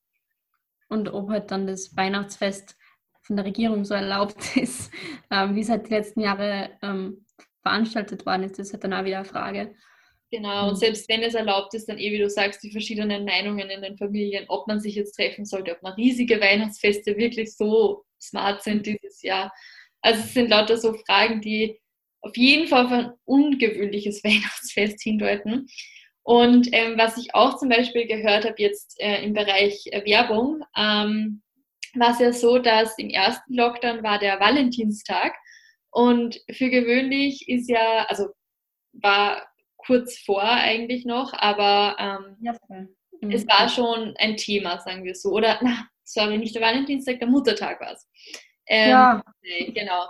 Und ob halt dann das Weihnachtsfest von der Regierung so erlaubt ist, ähm, wie es halt die letzten Jahre ähm, veranstaltet worden ist, ist halt dann auch wieder eine Frage. Genau, und mhm. selbst wenn es erlaubt ist, dann eh, wie du sagst, die verschiedenen Meinungen in den Familien, ob man sich jetzt treffen sollte, ob man riesige Weihnachtsfeste wirklich so smart sind dieses Jahr. Also es sind lauter so Fragen, die auf jeden Fall auf ein ungewöhnliches Weihnachtsfest hindeuten. Und ähm, was ich auch zum Beispiel gehört habe jetzt äh, im Bereich äh, Werbung, ähm, war es ja so, dass im ersten Lockdown war der Valentinstag und für gewöhnlich ist ja, also war kurz vor eigentlich noch, aber ähm, ja, mhm. es war schon ein Thema, sagen wir so. Oder, na, sorry, nicht der Valentinstag, der Muttertag war es. Ähm, ja. Nee, genau.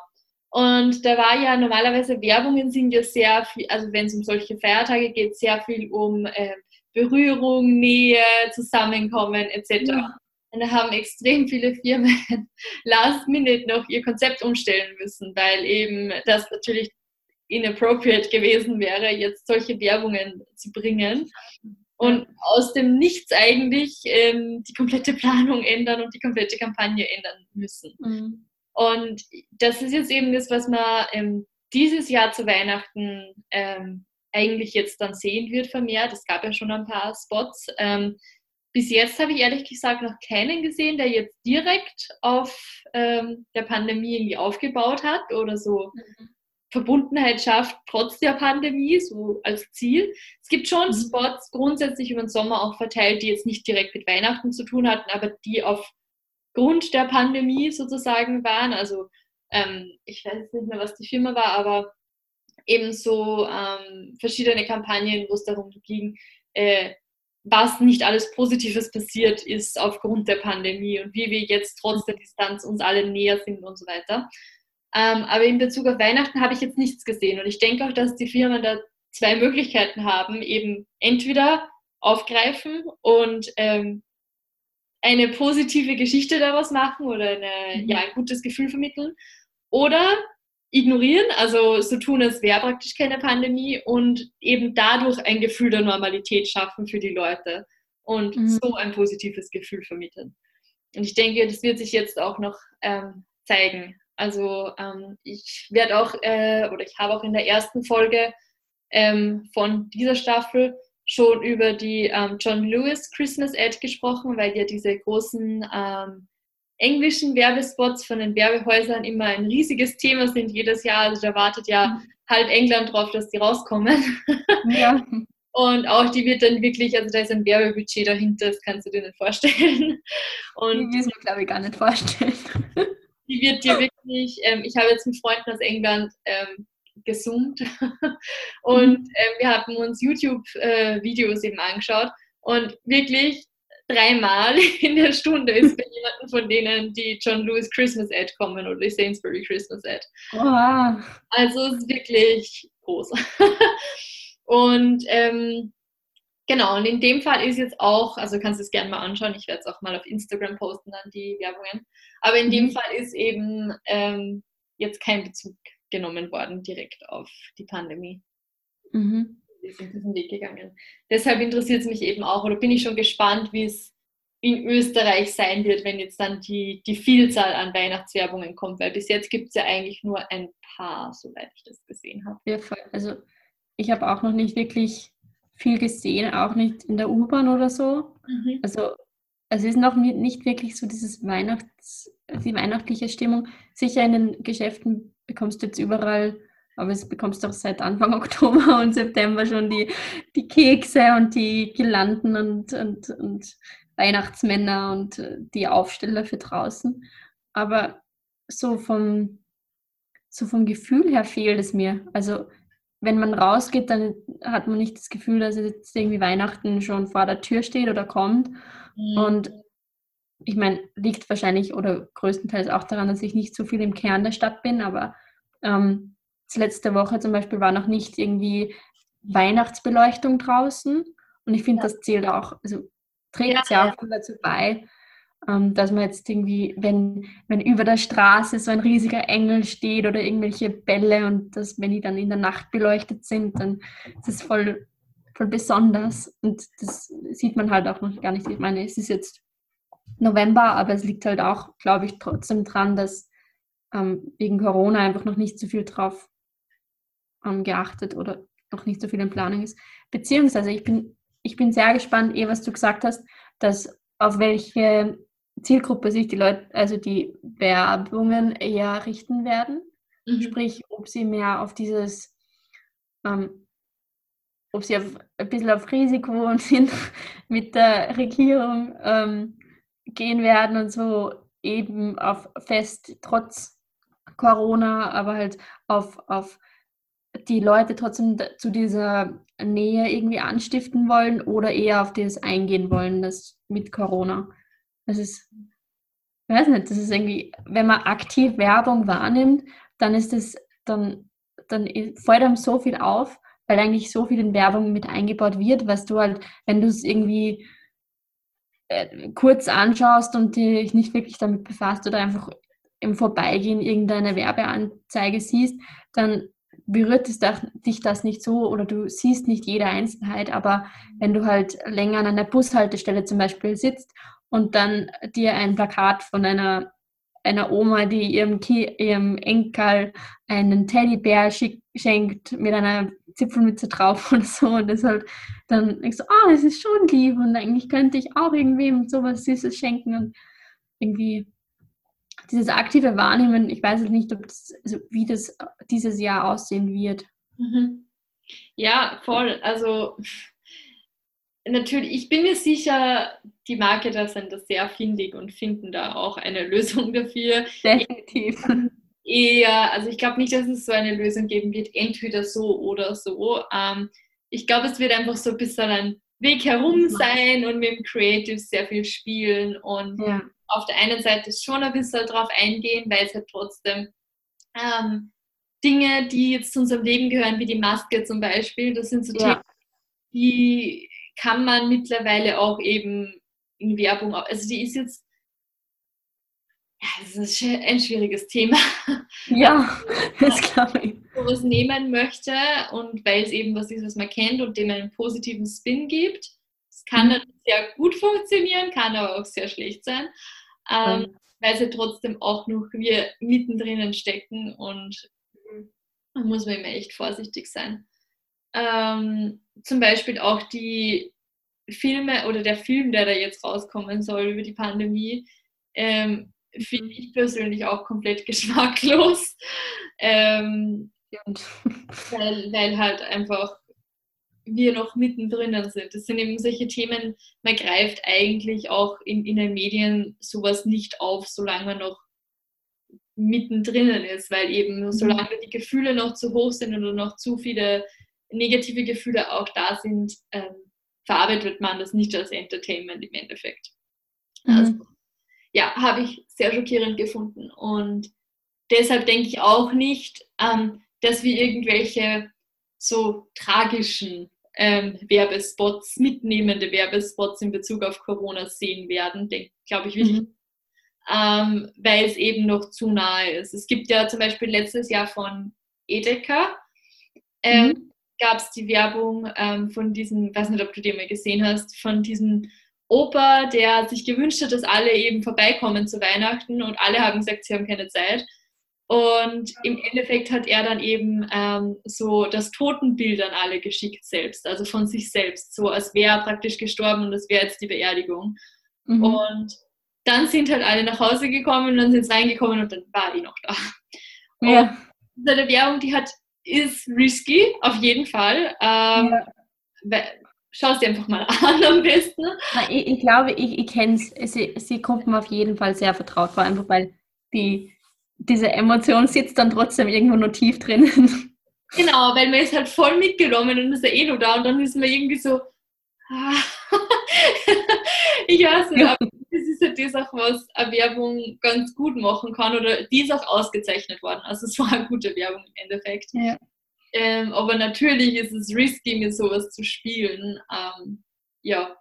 Und da war ja normalerweise Werbungen sind ja sehr viel, also wenn es um solche Feiertage geht, sehr viel um äh, Berührung, Nähe, Zusammenkommen etc. Ja. Und da haben extrem viele Firmen last minute noch ihr Konzept umstellen müssen, weil eben das natürlich inappropriate gewesen wäre, jetzt solche Werbungen zu bringen und aus dem Nichts eigentlich ähm, die komplette Planung ändern und die komplette Kampagne ändern müssen. Mhm. Und das ist jetzt eben das, was man ähm, dieses Jahr zu Weihnachten ähm, eigentlich jetzt dann sehen wird vermehrt. Es gab ja schon ein paar Spots. Ähm, bis jetzt habe ich ehrlich gesagt noch keinen gesehen, der jetzt direkt auf ähm, der Pandemie irgendwie aufgebaut hat oder so Mhm. Verbundenheit schafft, trotz der Pandemie, so als Ziel. Es gibt schon Mhm. Spots grundsätzlich über den Sommer auch verteilt, die jetzt nicht direkt mit Weihnachten zu tun hatten, aber die aufgrund der Pandemie sozusagen waren. Also ähm, ich weiß jetzt nicht mehr, was die Firma war, aber ebenso ähm, verschiedene Kampagnen, wo es darum ging, äh, was nicht alles Positives passiert ist aufgrund der Pandemie und wie wir jetzt trotz der Distanz uns alle näher sind und so weiter. Ähm, aber in Bezug auf Weihnachten habe ich jetzt nichts gesehen und ich denke auch, dass die Firmen da zwei Möglichkeiten haben, eben entweder aufgreifen und ähm, eine positive Geschichte daraus machen oder eine, Mhm. ja, ein gutes Gefühl vermitteln oder ignorieren, also so tun, als wäre praktisch keine Pandemie und eben dadurch ein Gefühl der Normalität schaffen für die Leute und Mhm. so ein positives Gefühl vermitteln. Und ich denke, das wird sich jetzt auch noch ähm, zeigen. Also ähm, ich werde auch, äh, oder ich habe auch in der ersten Folge ähm, von dieser Staffel schon über die ähm, John Lewis Christmas Ad gesprochen, weil ja diese großen ähm, englischen Werbespots von den Werbehäusern immer ein riesiges Thema sind jedes Jahr. Also da wartet ja halb England drauf, dass die rauskommen. Ja. Und auch die wird dann wirklich, also da ist ein Werbebudget dahinter, das kannst du dir nicht vorstellen. Und Die will ich glaube ich, gar nicht vorstellen. die wird dir wirklich, ähm, ich habe jetzt mit Freunden aus England ähm, gesummt und ähm, wir haben uns YouTube-Videos eben angeschaut und wirklich dreimal in der Stunde ist bei jemandem von denen die John Lewis Christmas Ad kommen oder die Sainsbury Christmas Ad. Wow. Also es ist wirklich groß. und ähm, genau, und in dem Fall ist jetzt auch, also du kannst es gerne mal anschauen, ich werde es auch mal auf Instagram posten, dann die Werbungen. Aber in dem Mhm. Fall ist eben ähm, jetzt kein Bezug genommen worden direkt auf die Pandemie. Mhm. Wir sind diesen Weg gegangen. Deshalb interessiert es mich eben auch, oder bin ich schon gespannt, wie es in Österreich sein wird, wenn jetzt dann die, die Vielzahl an Weihnachtswerbungen kommt, weil bis jetzt gibt es ja eigentlich nur ein paar, soweit ich das gesehen habe. Ja, voll. Also ich habe auch noch nicht wirklich viel gesehen, auch nicht in der U-Bahn oder so. Also es ist noch nicht wirklich so dieses Weihnachts, die weihnachtliche Stimmung. Sicher in den Geschäften bekommst du jetzt überall, aber es bekommst du auch seit Anfang Oktober und September schon die, die Kekse und die Girlanden und, und, und Weihnachtsmänner und äh, die Aufsteller für draußen. Aber so vom, so vom Gefühl her fehlt es mir. Also wenn man rausgeht, dann hat man nicht das Gefühl, dass jetzt irgendwie Weihnachten schon vor der Tür steht oder kommt. Mhm. Und ich meine, liegt wahrscheinlich oder größtenteils auch daran, dass ich nicht so viel im Kern der Stadt bin, aber ähm, letzte Woche zum Beispiel war noch nicht irgendwie Weihnachtsbeleuchtung draußen. Und ich finde, Ja. das zählt auch, also trägt Ja, ja ja. auch viel dazu bei, dass man jetzt irgendwie, wenn, wenn über der Straße so ein riesiger Engel steht oder irgendwelche Bälle und das, wenn die dann in der Nacht beleuchtet sind, dann ist es voll, voll besonders. Und das sieht man halt auch noch gar nicht. Ich meine, es ist jetzt November, aber es liegt halt auch, glaube ich, trotzdem dran, dass ähm, wegen Corona einfach noch nicht so viel drauf ähm, geachtet oder noch nicht so viel in Planung ist. Beziehungsweise ich bin, ich bin sehr gespannt, eh, was du gesagt hast, dass auf welche Zielgruppe sich die Leute, also die Werbungen eher richten werden. Mhm. Sprich, ob sie mehr auf dieses, ähm, ob sie auf, ein bisschen auf Risiko und mit der Regierung ähm, gehen werden und so eben auf fest trotz Corona, aber halt auf, auf die Leute trotzdem zu dieser Nähe irgendwie anstiften wollen oder eher auf das eingehen wollen, das mit Corona. Das ist, weiß nicht, das ist irgendwie, wenn man aktiv Werbung wahrnimmt, dann ist es, dann, dann fällt einem so viel auf, weil eigentlich so viel in Werbung mit eingebaut wird, was du halt, wenn du es irgendwie äh, kurz anschaust und dich nicht wirklich damit befasst oder einfach im Vorbeigehen irgendeine Werbeanzeige siehst, dann berührt es dich das nicht so oder du siehst nicht jede Einzelheit, aber wenn du halt länger an einer Bushaltestelle zum Beispiel sitzt und dann dir ein Plakat von einer, einer Oma, die ihrem, Ki ihrem Enkel einen Teddybär schenkt mit einer Zipfelmütze drauf oder so und das halt dann denkst du, oh, das ist schon lieb und eigentlich könnte ich auch irgendwem sowas Süßes schenken und irgendwie dieses aktive Wahrnehmen, ich weiß nicht, das, also wie das dieses Jahr aussehen wird. Mhm. Ja, voll. Also natürlich, ich bin mir sicher, die Marketer sind da sehr findig und finden da auch eine Lösung dafür. Definitiv. Eher, also ich glaube nicht, dass es so eine Lösung geben wird, entweder so oder so. Ähm, ich glaube, es wird einfach so ein bisschen ein Weg herum sein und mit dem Creative sehr viel spielen und ja auf der einen Seite schon ein bisschen darauf eingehen, weil es halt trotzdem ähm, Dinge, die jetzt zu unserem Leben gehören, wie die Maske zum Beispiel, das sind so ja. Themen, die kann man mittlerweile auch eben in Werbung, also die ist jetzt, ja, das ist ein schwieriges Thema. Ja, das glaube ich. was nehmen möchte und weil es eben was ist, was man kennt und dem einen positiven Spin gibt. Es kann mhm. sehr gut funktionieren, kann aber auch sehr schlecht sein ähm, mhm. weil sie trotzdem auch noch wir mittendrin stecken und da muss man immer echt vorsichtig sein. Ähm, zum Beispiel auch die Filme oder der Film, der da jetzt rauskommen soll über die Pandemie, ähm, finde ich persönlich auch komplett geschmacklos. Ähm, weil, weil halt einfach wir noch mittendrin sind. Das sind eben solche Themen, man greift eigentlich auch in, in den Medien sowas nicht auf, solange man noch mittendrin ist, weil eben mhm. solange die Gefühle noch zu hoch sind oder noch zu viele negative Gefühle auch da sind, ähm, verarbeitet man das nicht als Entertainment im Endeffekt. Mhm. Also, ja, habe ich sehr schockierend gefunden und deshalb denke ich auch nicht, ähm, dass wir irgendwelche so tragischen ähm, Werbespots, mitnehmende Werbespots in Bezug auf Corona sehen werden, glaube ich wirklich. Mhm. Ähm, weil es eben noch zu nahe ist. Es gibt ja zum Beispiel letztes Jahr von Edeka, ähm, mhm. Gab es die Werbung ähm, von diesem, weiß nicht, ob du den mal gesehen hast, von diesem Opa, der sich gewünscht hat, dass alle eben vorbeikommen zu Weihnachten und alle haben gesagt, sie haben keine Zeit. Und im Endeffekt hat er dann eben ähm, so das Totenbild an alle geschickt selbst, also von sich selbst, so als wäre er praktisch gestorben und das wäre jetzt die Beerdigung. Mhm. Und dann sind halt alle nach Hause gekommen und dann sind sie reingekommen und dann war die noch da. Ja. Und seine Werbung, die hat, ist risky, auf jeden Fall. Ähm, ja. Schau es dir einfach mal an am besten. Ich, ich glaube, ich, ich kenne es. Sie, sie kommt mir auf jeden Fall sehr vertraut vor, einfach weil die diese Emotion sitzt dann trotzdem irgendwo noch tief drinnen. Genau, weil man ist halt voll mitgenommen und ist ja eh noch da und dann ist man irgendwie so, ich weiß nicht, ist das auch, was eine Werbung ganz gut machen kann oder die ist auch ausgezeichnet worden. Also es war eine gute Werbung im Endeffekt. Ja. Ähm, aber natürlich ist es risky, mit sowas zu spielen. Ähm, ja,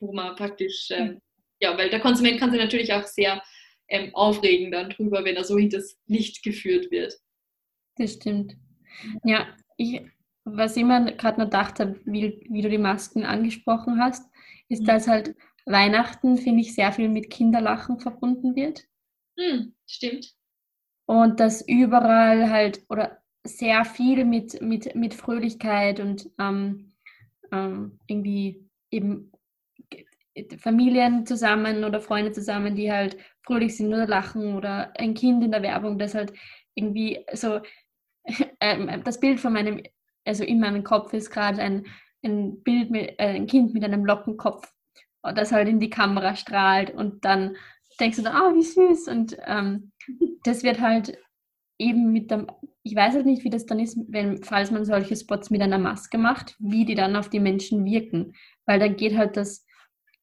wo man praktisch, ähm, ja, weil der Konsument kann sich natürlich auch sehr ähm, aufregen dann drüber, wenn er so hinters Licht geführt wird. Das stimmt. Ja, ich, was ich mir gerade noch gedacht habe, wie, wie du die Masken angesprochen hast, ist, mhm. dass halt Weihnachten, finde ich, sehr viel mit Kinderlachen verbunden wird. Mhm, stimmt. Und dass überall halt, oder sehr viel mit, mit, mit Fröhlichkeit und ähm, ähm, irgendwie eben Familien zusammen oder Freunde zusammen, die halt fröhlich sind oder lachen oder ein Kind in der Werbung, das halt irgendwie so äh, das Bild von meinem, also in meinem Kopf ist gerade ein, ein Bild mit äh, ein Kind mit einem Lockenkopf, das halt in die Kamera strahlt und dann denkst du dann, oh, wie süß und ähm, das wird halt eben mit dem, ich weiß halt nicht, wie das dann ist, wenn, falls man solche Spots mit einer Maske macht, wie die dann auf die Menschen wirken, weil dann geht halt das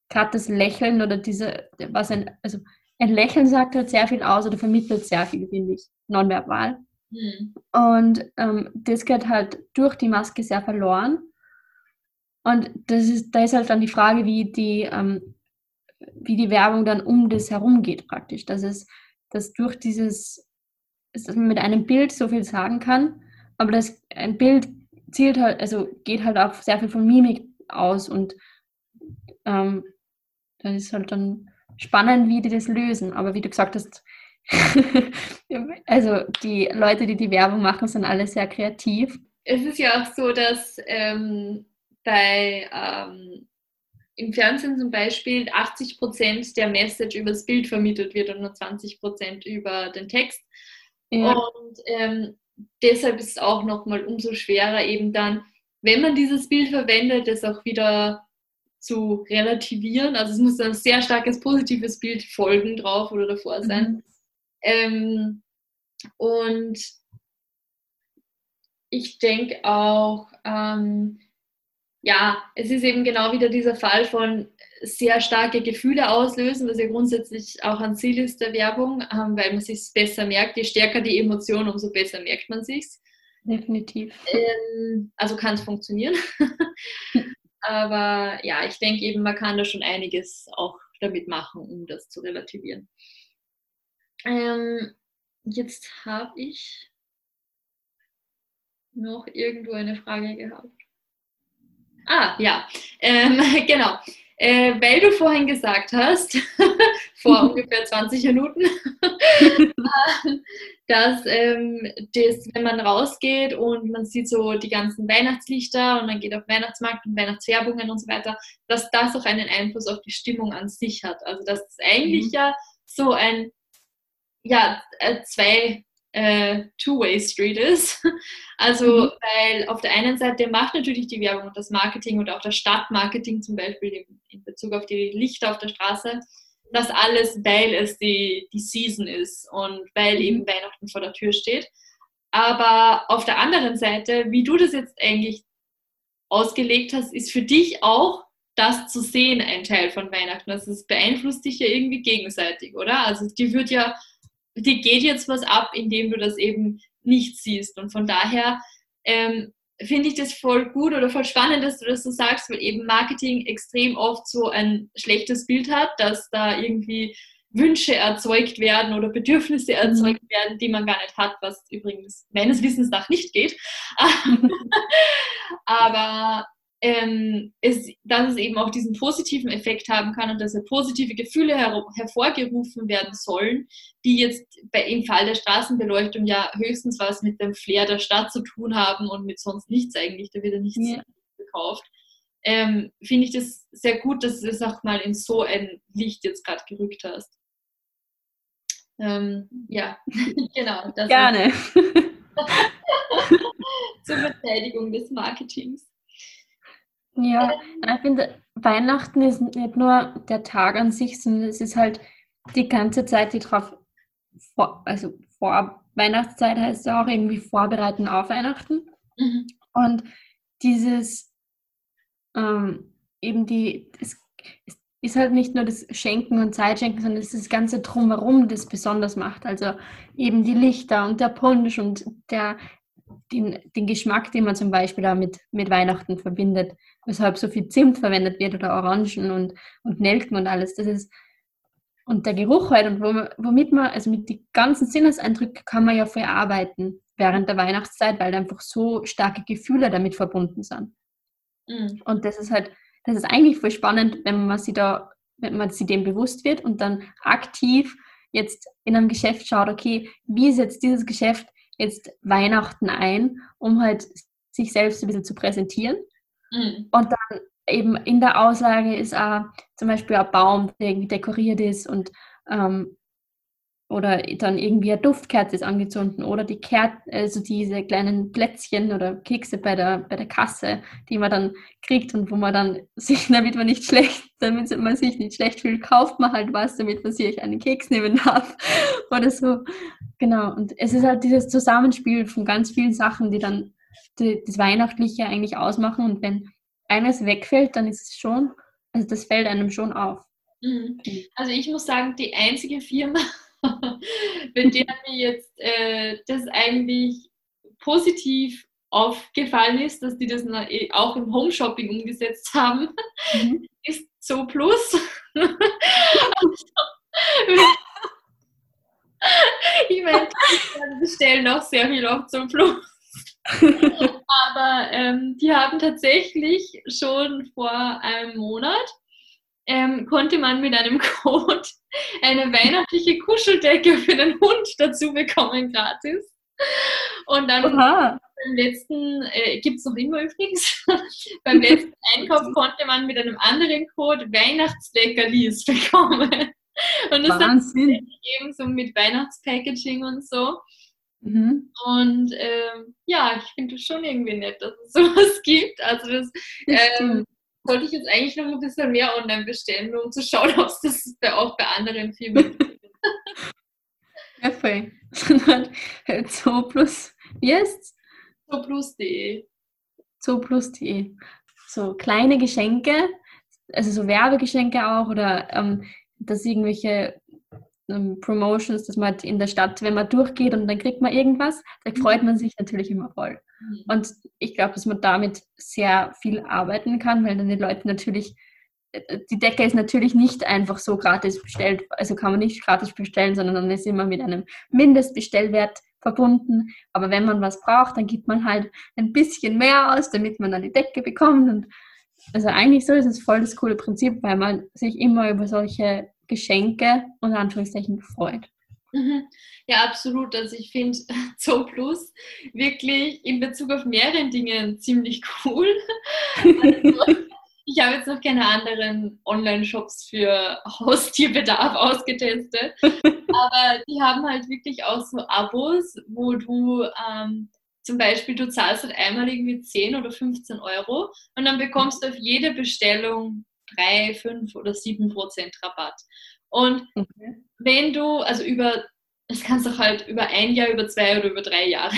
gerade das Lächeln oder diese, was ein, also ein Lächeln sagt halt sehr viel aus oder vermittelt sehr viel, finde ich, nonverbal. Mhm. Und ähm, das geht halt durch die Maske sehr verloren. Und das ist, da ist halt dann die Frage, wie die, ähm, wie die Werbung dann um das herum geht praktisch. Dass es, dass durch dieses, dass man mit einem Bild so viel sagen kann, aber das ein Bild zielt halt, also geht halt auch sehr viel von Mimik aus und ähm, das ist halt dann spannend, wie die das lösen. Aber wie du gesagt hast, also die Leute, die die Werbung machen, sind alle sehr kreativ. Es ist ja auch so, dass ähm, bei ähm, im Fernsehen zum Beispiel 80 Prozent der Message über das Bild vermittelt wird und nur 20 Prozent über den Text. Ja. Und ähm, deshalb ist es auch nochmal umso schwerer, eben dann, wenn man dieses Bild verwendet, es auch wieder zu relativieren. Also es muss ein sehr starkes positives Bild folgen drauf oder davor sein. Mhm. Ähm, und ich denke auch, ähm, ja, es ist eben genau wieder dieser Fall von sehr starke Gefühle auslösen, was ja grundsätzlich auch ein Ziel ist der Werbung, ähm, weil man sich besser merkt. Je stärker die Emotion, umso besser merkt man sich. Definitiv. Ähm, also kann es funktionieren. Aber ja, ich denke eben, man kann da schon einiges auch damit machen, um das zu relativieren. Ähm, jetzt habe ich noch irgendwo eine Frage gehabt. Ah, ja, ähm, genau. Äh, weil du vorhin gesagt hast, vor ungefähr 20 Minuten, dass ähm, das, wenn man rausgeht und man sieht so die ganzen Weihnachtslichter und man geht auf Weihnachtsmarkt und Weihnachtswerbungen und so weiter, dass das auch einen Einfluss auf die Stimmung an sich hat. Also dass es eigentlich mhm. ja so ein ja, äh, zwei äh, Two-Way-Street ist. Also, mhm. weil auf der einen Seite macht natürlich die Werbung und das Marketing und auch das Stadtmarketing zum Beispiel in, Bezug auf die Lichter auf der Straße, das alles, weil es die, die Season ist und weil mhm. eben Weihnachten vor der Tür steht. Aber auf der anderen Seite, wie du das jetzt eigentlich ausgelegt hast, ist für dich auch das zu sehen ein Teil von Weihnachten. Also es beeinflusst dich ja irgendwie gegenseitig, oder? Also dir wird ja dir geht jetzt was ab, indem du das eben nicht siehst. Und von daher ähm, finde ich das voll gut oder voll spannend, dass du das so sagst, weil eben Marketing extrem oft so ein schlechtes Bild hat, dass da irgendwie Wünsche erzeugt werden oder Bedürfnisse mhm. erzeugt werden, die man gar nicht hat, was übrigens meines Wissens nach nicht geht. Aber ähm, ist, dass es eben auch diesen positiven Effekt haben kann und dass positive Gefühle her hervorgerufen werden sollen, die jetzt bei, im Fall der Straßenbeleuchtung ja höchstens was mit dem Flair der Stadt zu tun haben und mit sonst nichts eigentlich, da wird ja nichts ja. gekauft. Ähm, Finde ich das sehr gut, dass du das auch mal in so ein Licht jetzt gerade gerückt hast. Ähm, ja, genau. Gerne. Zur Verteidigung des Marketings. Ja, ich finde, Weihnachten ist nicht nur der Tag an sich, sondern es ist halt die ganze Zeit, die drauf, vor, also vor Weihnachtszeit heißt ja auch irgendwie vorbereiten auf Weihnachten. Mhm. Und dieses, ähm, eben die, es, es ist halt nicht nur das Schenken und Zeitschenken, sondern es ist das ganze Drumherum, das besonders macht. Also eben die Lichter und der Punsch und der den, den Geschmack, den man zum Beispiel auch mit, mit Weihnachten verbindet, weshalb so viel Zimt verwendet wird oder Orangen und, und Nelken und alles. Das ist, und der Geruch halt und womit man, also mit den ganzen Sinneseindrücken kann man ja verarbeiten während der Weihnachtszeit, weil einfach so starke Gefühle damit verbunden sind. Mhm. Und das ist halt, das ist eigentlich voll spannend, wenn man sich da, wenn man sich dem bewusst wird und dann aktiv jetzt in einem Geschäft schaut, okay, wie ist jetzt dieses Geschäft jetzt Weihnachten ein, um halt sich selbst ein bisschen zu präsentieren. Mhm. Und dann eben in der Aussage ist auch zum Beispiel ein Baum, der irgendwie dekoriert ist und ähm, oder dann irgendwie eine Duftkerze ist angezündet oder die Kerze, also diese kleinen Plätzchen oder Kekse bei der, bei der Kasse, die man dann kriegt und wo man dann sich, damit man nicht schlecht, damit man sich nicht schlecht fühlt, kauft man halt was, damit man sich einen Keks nehmen darf oder so. Genau. Und es ist halt dieses Zusammenspiel von ganz vielen Sachen, die dann die, das Weihnachtliche eigentlich ausmachen. Und wenn eines wegfällt, dann ist es schon, also das fällt einem schon auf. Mhm. Also ich muss sagen, die einzige Firma, bei der mir jetzt äh, das eigentlich positiv aufgefallen ist, dass die das eh auch im Home-Shopping umgesetzt haben, mhm. ist So Plus. ich meine, die bestellen auch sehr viel auf So Plus. Aber ähm, die haben tatsächlich schon vor einem Monat ähm, konnte man mit einem Code eine weihnachtliche Kuscheldecke für den Hund dazu bekommen, gratis. Und dann Aha. beim letzten, äh, gibt es noch immer übrigens, beim letzten Einkauf konnte man mit einem anderen Code Weihnachtsleckerlis bekommen. Und das Wahnsinn. hat gegeben, so mit Weihnachtspackaging und so. Mhm. Und ähm, ja, ich finde es schon irgendwie nett, dass es sowas gibt. Also das, ähm, sollte ich jetzt eigentlich noch ein bisschen mehr online bestellen, um zu schauen, ob es das bei, auch bei anderen Firmen gibt. ja, voll. so plus, wie heißt Zooplus.de. Zooplus.de. So kleine Geschenke, also so Werbegeschenke auch oder ähm, dass irgendwelche ähm, Promotions, dass man halt in der Stadt, wenn man durchgeht und dann kriegt man irgendwas, da mhm. freut man sich natürlich immer voll. Mhm. Und ich glaube, dass man damit sehr viel arbeiten kann, weil dann die Leute natürlich, äh, äh, die Decke ist natürlich nicht einfach so gratis bestellt, also kann man nicht gratis bestellen, sondern dann ist immer mit einem Mindestbestellwert verbunden. Aber wenn man was braucht, dann gibt man halt ein bisschen mehr aus, damit man dann die Decke bekommt. Und also eigentlich so ist es voll das coole Prinzip, weil man sich immer über solche Geschenke unter Anführungszeichen freut. Mhm. Ja, absolut. Also ich finde Zoo Plus wirklich in Bezug auf mehreren Dingen ziemlich cool. Also, ich habe jetzt noch keine anderen Online-Shops für Haustierbedarf ausgetestet, aber die haben halt wirklich auch so Abos, wo du ähm, zum Beispiel, du zahlst halt einmal irgendwie 10 oder 15 Euro und dann bekommst du auf jede Bestellung 3, 5 oder 7 Prozent Rabatt. Und okay. wenn du, also über, das kannst du halt über ein Jahr, über zwei oder über drei Jahre.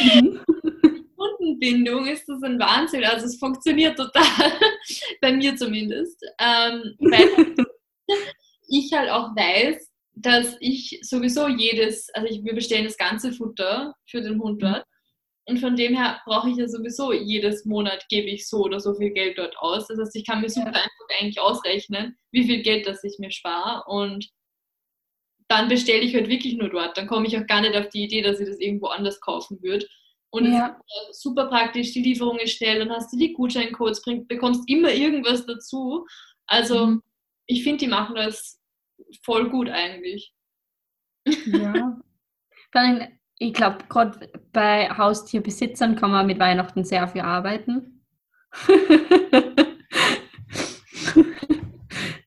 Mhm. Kundenbindung ist das ein Wahnsinn. Also es funktioniert total, bei mir zumindest. Ähm, weil ich halt auch weiß, dass ich sowieso jedes, also ich, wir bestellen das ganze Futter für den Hund dort. Und von dem her brauche ich ja sowieso jedes Monat gebe ich so oder so viel Geld dort aus. Das heißt, ich kann mir super einfach eigentlich ausrechnen, wie viel Geld das ich mir spare. Und dann bestelle ich halt wirklich nur dort. Dann komme ich auch gar nicht auf die Idee, dass ich das irgendwo anders kaufen würde. Und ja. ist super praktisch, die Lieferung ist schnell, dann hast du die Gutscheincodes, bring, bekommst immer irgendwas dazu. Also mhm. ich finde, die machen das voll gut eigentlich. Ja. Dann ich glaube, gerade bei Haustierbesitzern kann man mit Weihnachten sehr viel arbeiten.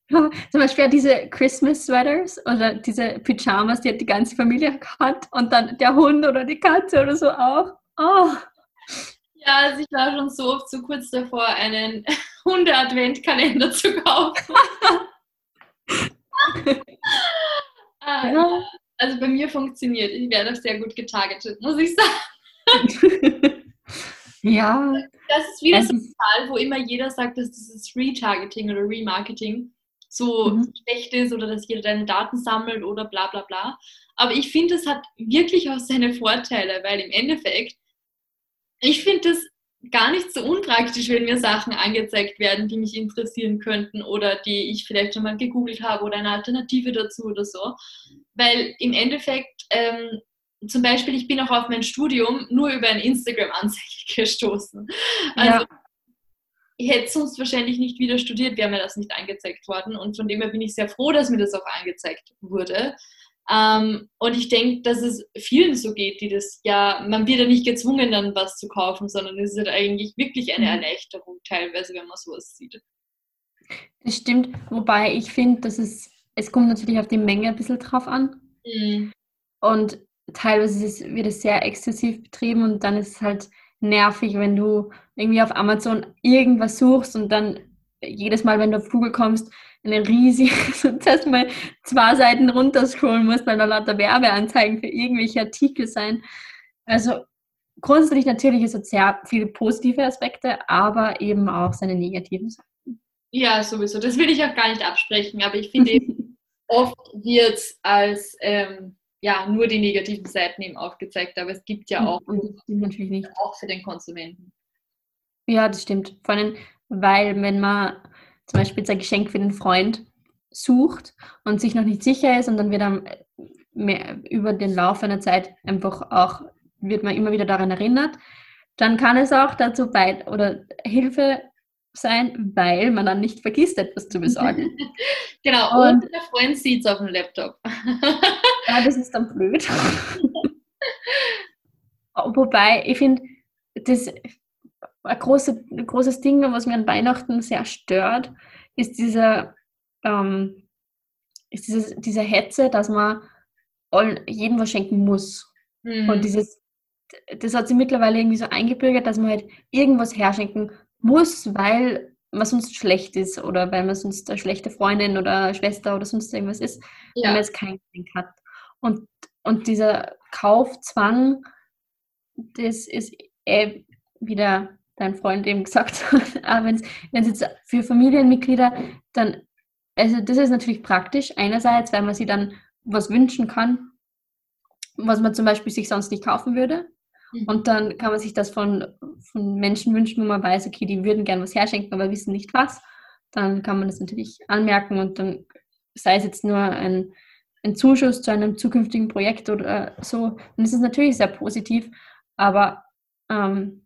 Zum Beispiel diese Christmas Sweaters oder diese Pyjamas, die hat die ganze Familie gehabt und dann der Hund oder die Katze oder so auch. Oh. Ja, also ich war schon so oft so kurz davor, einen Hunde-Adventkalender zu kaufen. ah, ja. Also bei mir funktioniert. Ich werde auch sehr gut getargetet, muss ich sagen. ja. Das ist wieder so ein Fall, wo immer jeder sagt, dass dieses Retargeting oder Remarketing so mhm. schlecht ist oder dass jeder deine Daten sammelt oder bla bla bla. Aber ich finde, es hat wirklich auch seine Vorteile, weil im Endeffekt, ich finde das gar nicht so unpraktisch, wenn mir Sachen angezeigt werden, die mich interessieren könnten oder die ich vielleicht schon mal gegoogelt habe oder eine Alternative dazu oder so. Weil im Endeffekt, ähm, zum Beispiel, ich bin auch auf mein Studium nur über ein Instagram-Anzeige gestoßen. Also, ja. ich hätte sonst wahrscheinlich nicht wieder studiert, wäre mir das nicht angezeigt worden. Und von dem her bin ich sehr froh, dass mir das auch angezeigt wurde. Ähm, und ich denke, dass es vielen so geht, die das ja, man wird ja nicht gezwungen, dann was zu kaufen, sondern es ist halt eigentlich wirklich eine mhm. Erleichterung teilweise, wenn man sowas sieht. Das stimmt, wobei ich finde, dass es, es kommt natürlich auf die Menge ein bisschen drauf an. Mhm. Und teilweise ist wird es sehr exzessiv betrieben und dann ist es halt nervig, wenn du irgendwie auf Amazon irgendwas suchst und dann jedes Mal, wenn du auf Google kommst, eine riesige, dass mal zwei Seiten runterscrollen musst, weil da lauter Werbeanzeigen für irgendwelche Artikel sein. Also grundsätzlich natürlich ist es sehr viele positive Aspekte, aber eben auch seine negativen Seiten. Ja, sowieso. Das will ich auch gar nicht absprechen, aber ich finde oft wird als ähm, ja, nur die negativen Seiten eben aufgezeigt, aber es gibt ja auch, natürlich nicht. auch für den Konsumenten. Ja, das stimmt. Vor allem, weil wenn man zum Beispiel jetzt ein Geschenk für den Freund sucht und sich noch nicht sicher ist und dann wird dann mehr, über den Lauf einer Zeit einfach auch, wird man immer wieder daran erinnert, dann kann es auch dazu bei oder Hilfe sein, weil man dann nicht vergisst, etwas zu besorgen. genau, und, und der Freund sieht es auf dem Laptop. ja, das ist dann blöd. Wobei, ich finde, das ein, große, ein großes Ding, was mir an Weihnachten sehr stört, ist dieser, ähm, ist dieses, diese Hetze, dass man all, jedem was schenken muss. Mhm. Und dieses, das hat sich mittlerweile irgendwie so eingebürgert, dass man halt irgendwas herschenken muss, weil man sonst schlecht ist oder weil man sonst eine schlechte Freundin oder Schwester oder sonst irgendwas ist, ja. wenn man jetzt kein Geschenk hat. Und, und dieser Kaufzwang, das ist eh wieder dein Freund eben gesagt hat, aber wenn es jetzt für Familienmitglieder dann, also das ist natürlich praktisch, einerseits, weil man sich dann was wünschen kann, was man zum Beispiel sich sonst nicht kaufen würde. Mhm. Und dann kann man sich das von, von Menschen wünschen, wo man weiß, okay, die würden gerne was herschenken, aber wissen nicht was. Dann kann man das natürlich anmerken und dann sei es jetzt nur ein, ein Zuschuss zu einem zukünftigen Projekt oder so, dann ist es natürlich sehr positiv, aber ähm,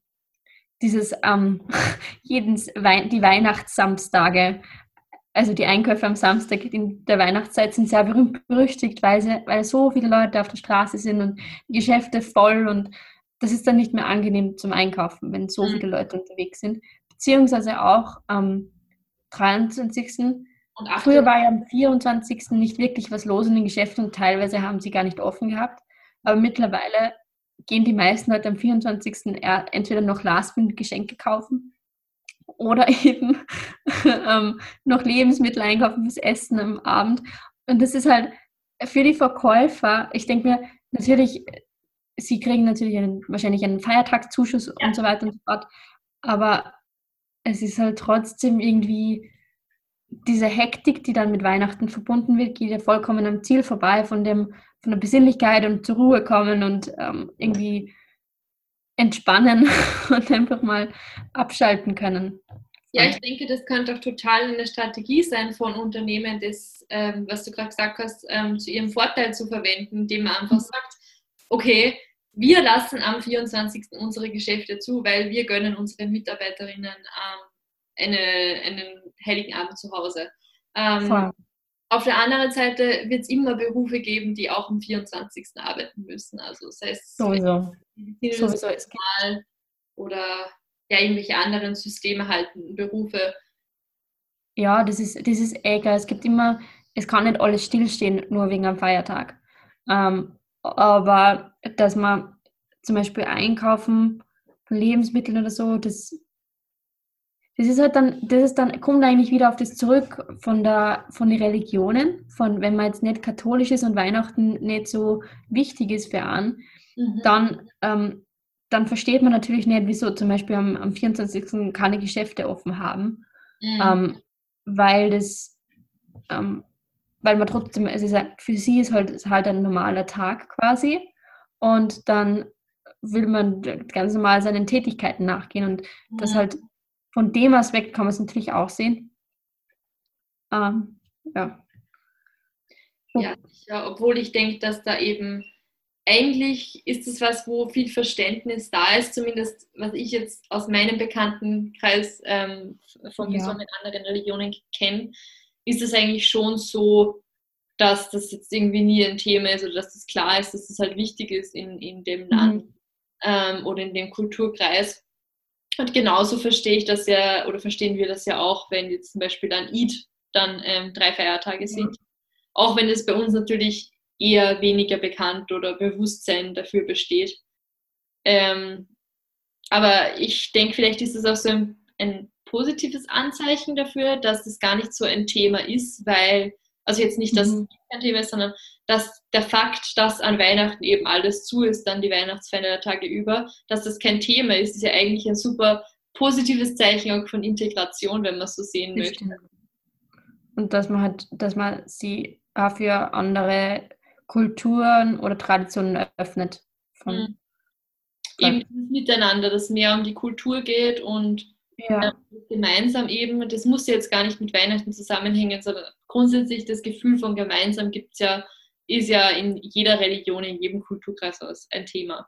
dieses ähm, jeden Wei die Weihnachtssamstage, also die Einkäufe am Samstag in der Weihnachtszeit sind sehr berühmt berüchtigt, weil, sie, weil so viele Leute auf der Straße sind und die Geschäfte voll und das ist dann nicht mehr angenehm zum Einkaufen, wenn so mhm. viele Leute unterwegs sind. Beziehungsweise auch am 23. Und Früher war ja am 24. nicht wirklich was los in den Geschäften und teilweise haben sie gar nicht offen gehabt. Aber mittlerweile gehen die meisten Leute am 24. entweder noch Last-Minute-Geschenke kaufen oder eben ähm, noch Lebensmittel einkaufen fürs Essen am Abend. Und das ist halt für die Verkäufer, ich denke mir, natürlich, sie kriegen natürlich einen, wahrscheinlich einen Feiertagszuschuss ja. und so weiter und so fort, aber es ist halt trotzdem irgendwie diese Hektik, die dann mit Weihnachten verbunden wird, geht ja vollkommen am Ziel vorbei von dem, von der Besinnlichkeit und zur Ruhe kommen und ähm, irgendwie entspannen und einfach mal abschalten können. Ja, ich denke, das könnte auch total eine Strategie sein von Unternehmen, das, ähm, was du gerade gesagt hast, ähm, zu ihrem Vorteil zu verwenden, indem man einfach sagt, okay, wir lassen am 24. unsere Geschäfte zu, weil wir gönnen unseren Mitarbeiterinnen ähm, eine, einen heiligen Abend zu Hause. Ähm, auf der anderen Seite wird es immer Berufe geben, die auch am 24. arbeiten müssen. Also sei es Sowieso. Sowieso. oder ja, irgendwelche anderen Systeme halten, Berufe. Ja, das ist, das ist egal. Es gibt immer, es kann nicht alles stillstehen, nur wegen einem Feiertag. Ähm, aber dass man zum Beispiel einkaufen von Lebensmitteln oder so, das das ist halt dann, das ist dann, kommt eigentlich wieder auf das zurück von der, von den Religionen, von wenn man jetzt nicht katholisch ist und Weihnachten nicht so wichtig ist für einen, mhm. dann, ähm, dann versteht man natürlich nicht, wieso zum Beispiel am, am 24. keine Geschäfte offen haben, mhm. ähm, weil das, ähm, weil man trotzdem, es ist für sie ist halt, ist halt ein normaler Tag quasi und dann will man ganz normal seinen Tätigkeiten nachgehen und mhm. das halt von dem Aspekt kann man es natürlich auch sehen. Ähm, ja. Ja, ja, obwohl ich denke, dass da eben eigentlich ist es was, wo viel Verständnis da ist, zumindest was ich jetzt aus meinem Bekanntenkreis ähm, von Personen ja. mit anderen Religionen kenne, ist es eigentlich schon so, dass das jetzt irgendwie nie ein Thema ist oder dass das klar ist, dass es das halt wichtig ist in, in dem mhm. Land ähm, oder in dem Kulturkreis. Und genauso verstehe ich das ja, oder verstehen wir das ja auch, wenn jetzt zum Beispiel dann Eid dann ähm, drei Feiertage sind. Ja. Auch wenn es bei uns natürlich eher weniger bekannt oder Bewusstsein dafür besteht. Ähm, aber ich denke, vielleicht ist es auch so ein, ein, positives Anzeichen dafür, dass es gar nicht so ein Thema ist, weil, also jetzt nicht, dass mhm. es kein Thema ist, sondern dass der Fakt, dass an Weihnachten eben alles zu ist, dann die Weihnachtsfeiertage über, dass das kein Thema ist, ist ja eigentlich ein super positives Zeichen auch von Integration, wenn man so sehen möchte. Und dass man halt, dass man sie auch für andere Kulturen oder Traditionen öffnet. Von, Mhm. Eben Miteinander, das mehr um die Kultur geht und ja. äh, gemeinsam eben, das muss jetzt gar nicht mit Weihnachten zusammenhängen, sondern grundsätzlich das Gefühl von gemeinsam gibt es ja, ist ja in jeder Religion, in jedem Kulturkreis aus ein Thema.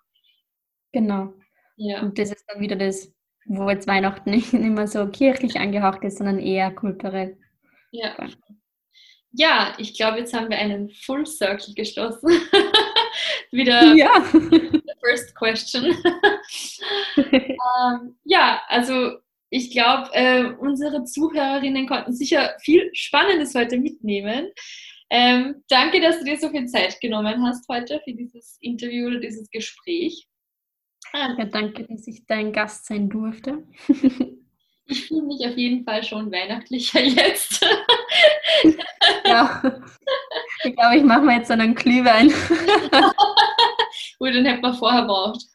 Genau. Ja. Und das ist dann wieder das, wo jetzt Weihnachten nicht immer so kirchlich angehaucht ist, sondern eher kulturell. Ja. Ja, ich glaube, jetzt haben wir einen Full Circle geschlossen. Wieder Ja. first question. ähm, ja, also ich glaube, äh, unsere Zuhörerinnen konnten sicher viel Spannendes heute mitnehmen. Ähm, danke, dass du dir so viel Zeit genommen hast heute für dieses Interview oder dieses Gespräch. Ähm, ja. Danke, dass ich dein Gast sein durfte. ich fühle mich auf jeden Fall schon weihnachtlicher jetzt. ja. Ich glaube, ich mache mir jetzt so einen Glühwein. Gut, den hätten wir vorher braucht.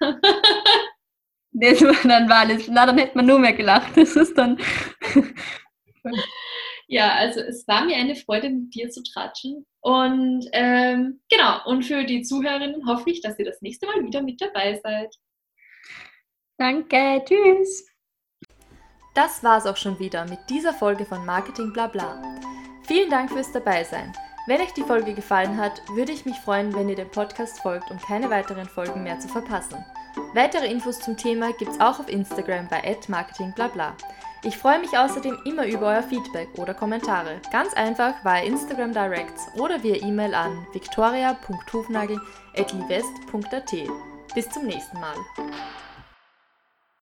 Das war dann war alles. Na, dann hätte man nur mehr gelacht. Das ist dann. Ja, also es war mir eine Freude, mit dir zu tratschen. Und ähm, genau, und für die Zuhörerinnen hoffe ich, dass ihr das nächste Mal wieder mit dabei seid. Danke, tschüss. Das war's auch schon wieder mit dieser Folge von Marketing Blabla. Vielen Dank fürs Dabeisein. Wenn euch die Folge gefallen hat, würde ich mich freuen, wenn ihr dem Podcast folgt, um keine weiteren Folgen mehr zu verpassen. Weitere Infos zum Thema gibt's auch auf Instagram bei @marketingblabla. Ich freue mich außerdem immer über euer Feedback oder Kommentare. Ganz einfach via Instagram Directs oder via E-Mail an victoria.hufnagel.livest.at. Bis zum nächsten Mal.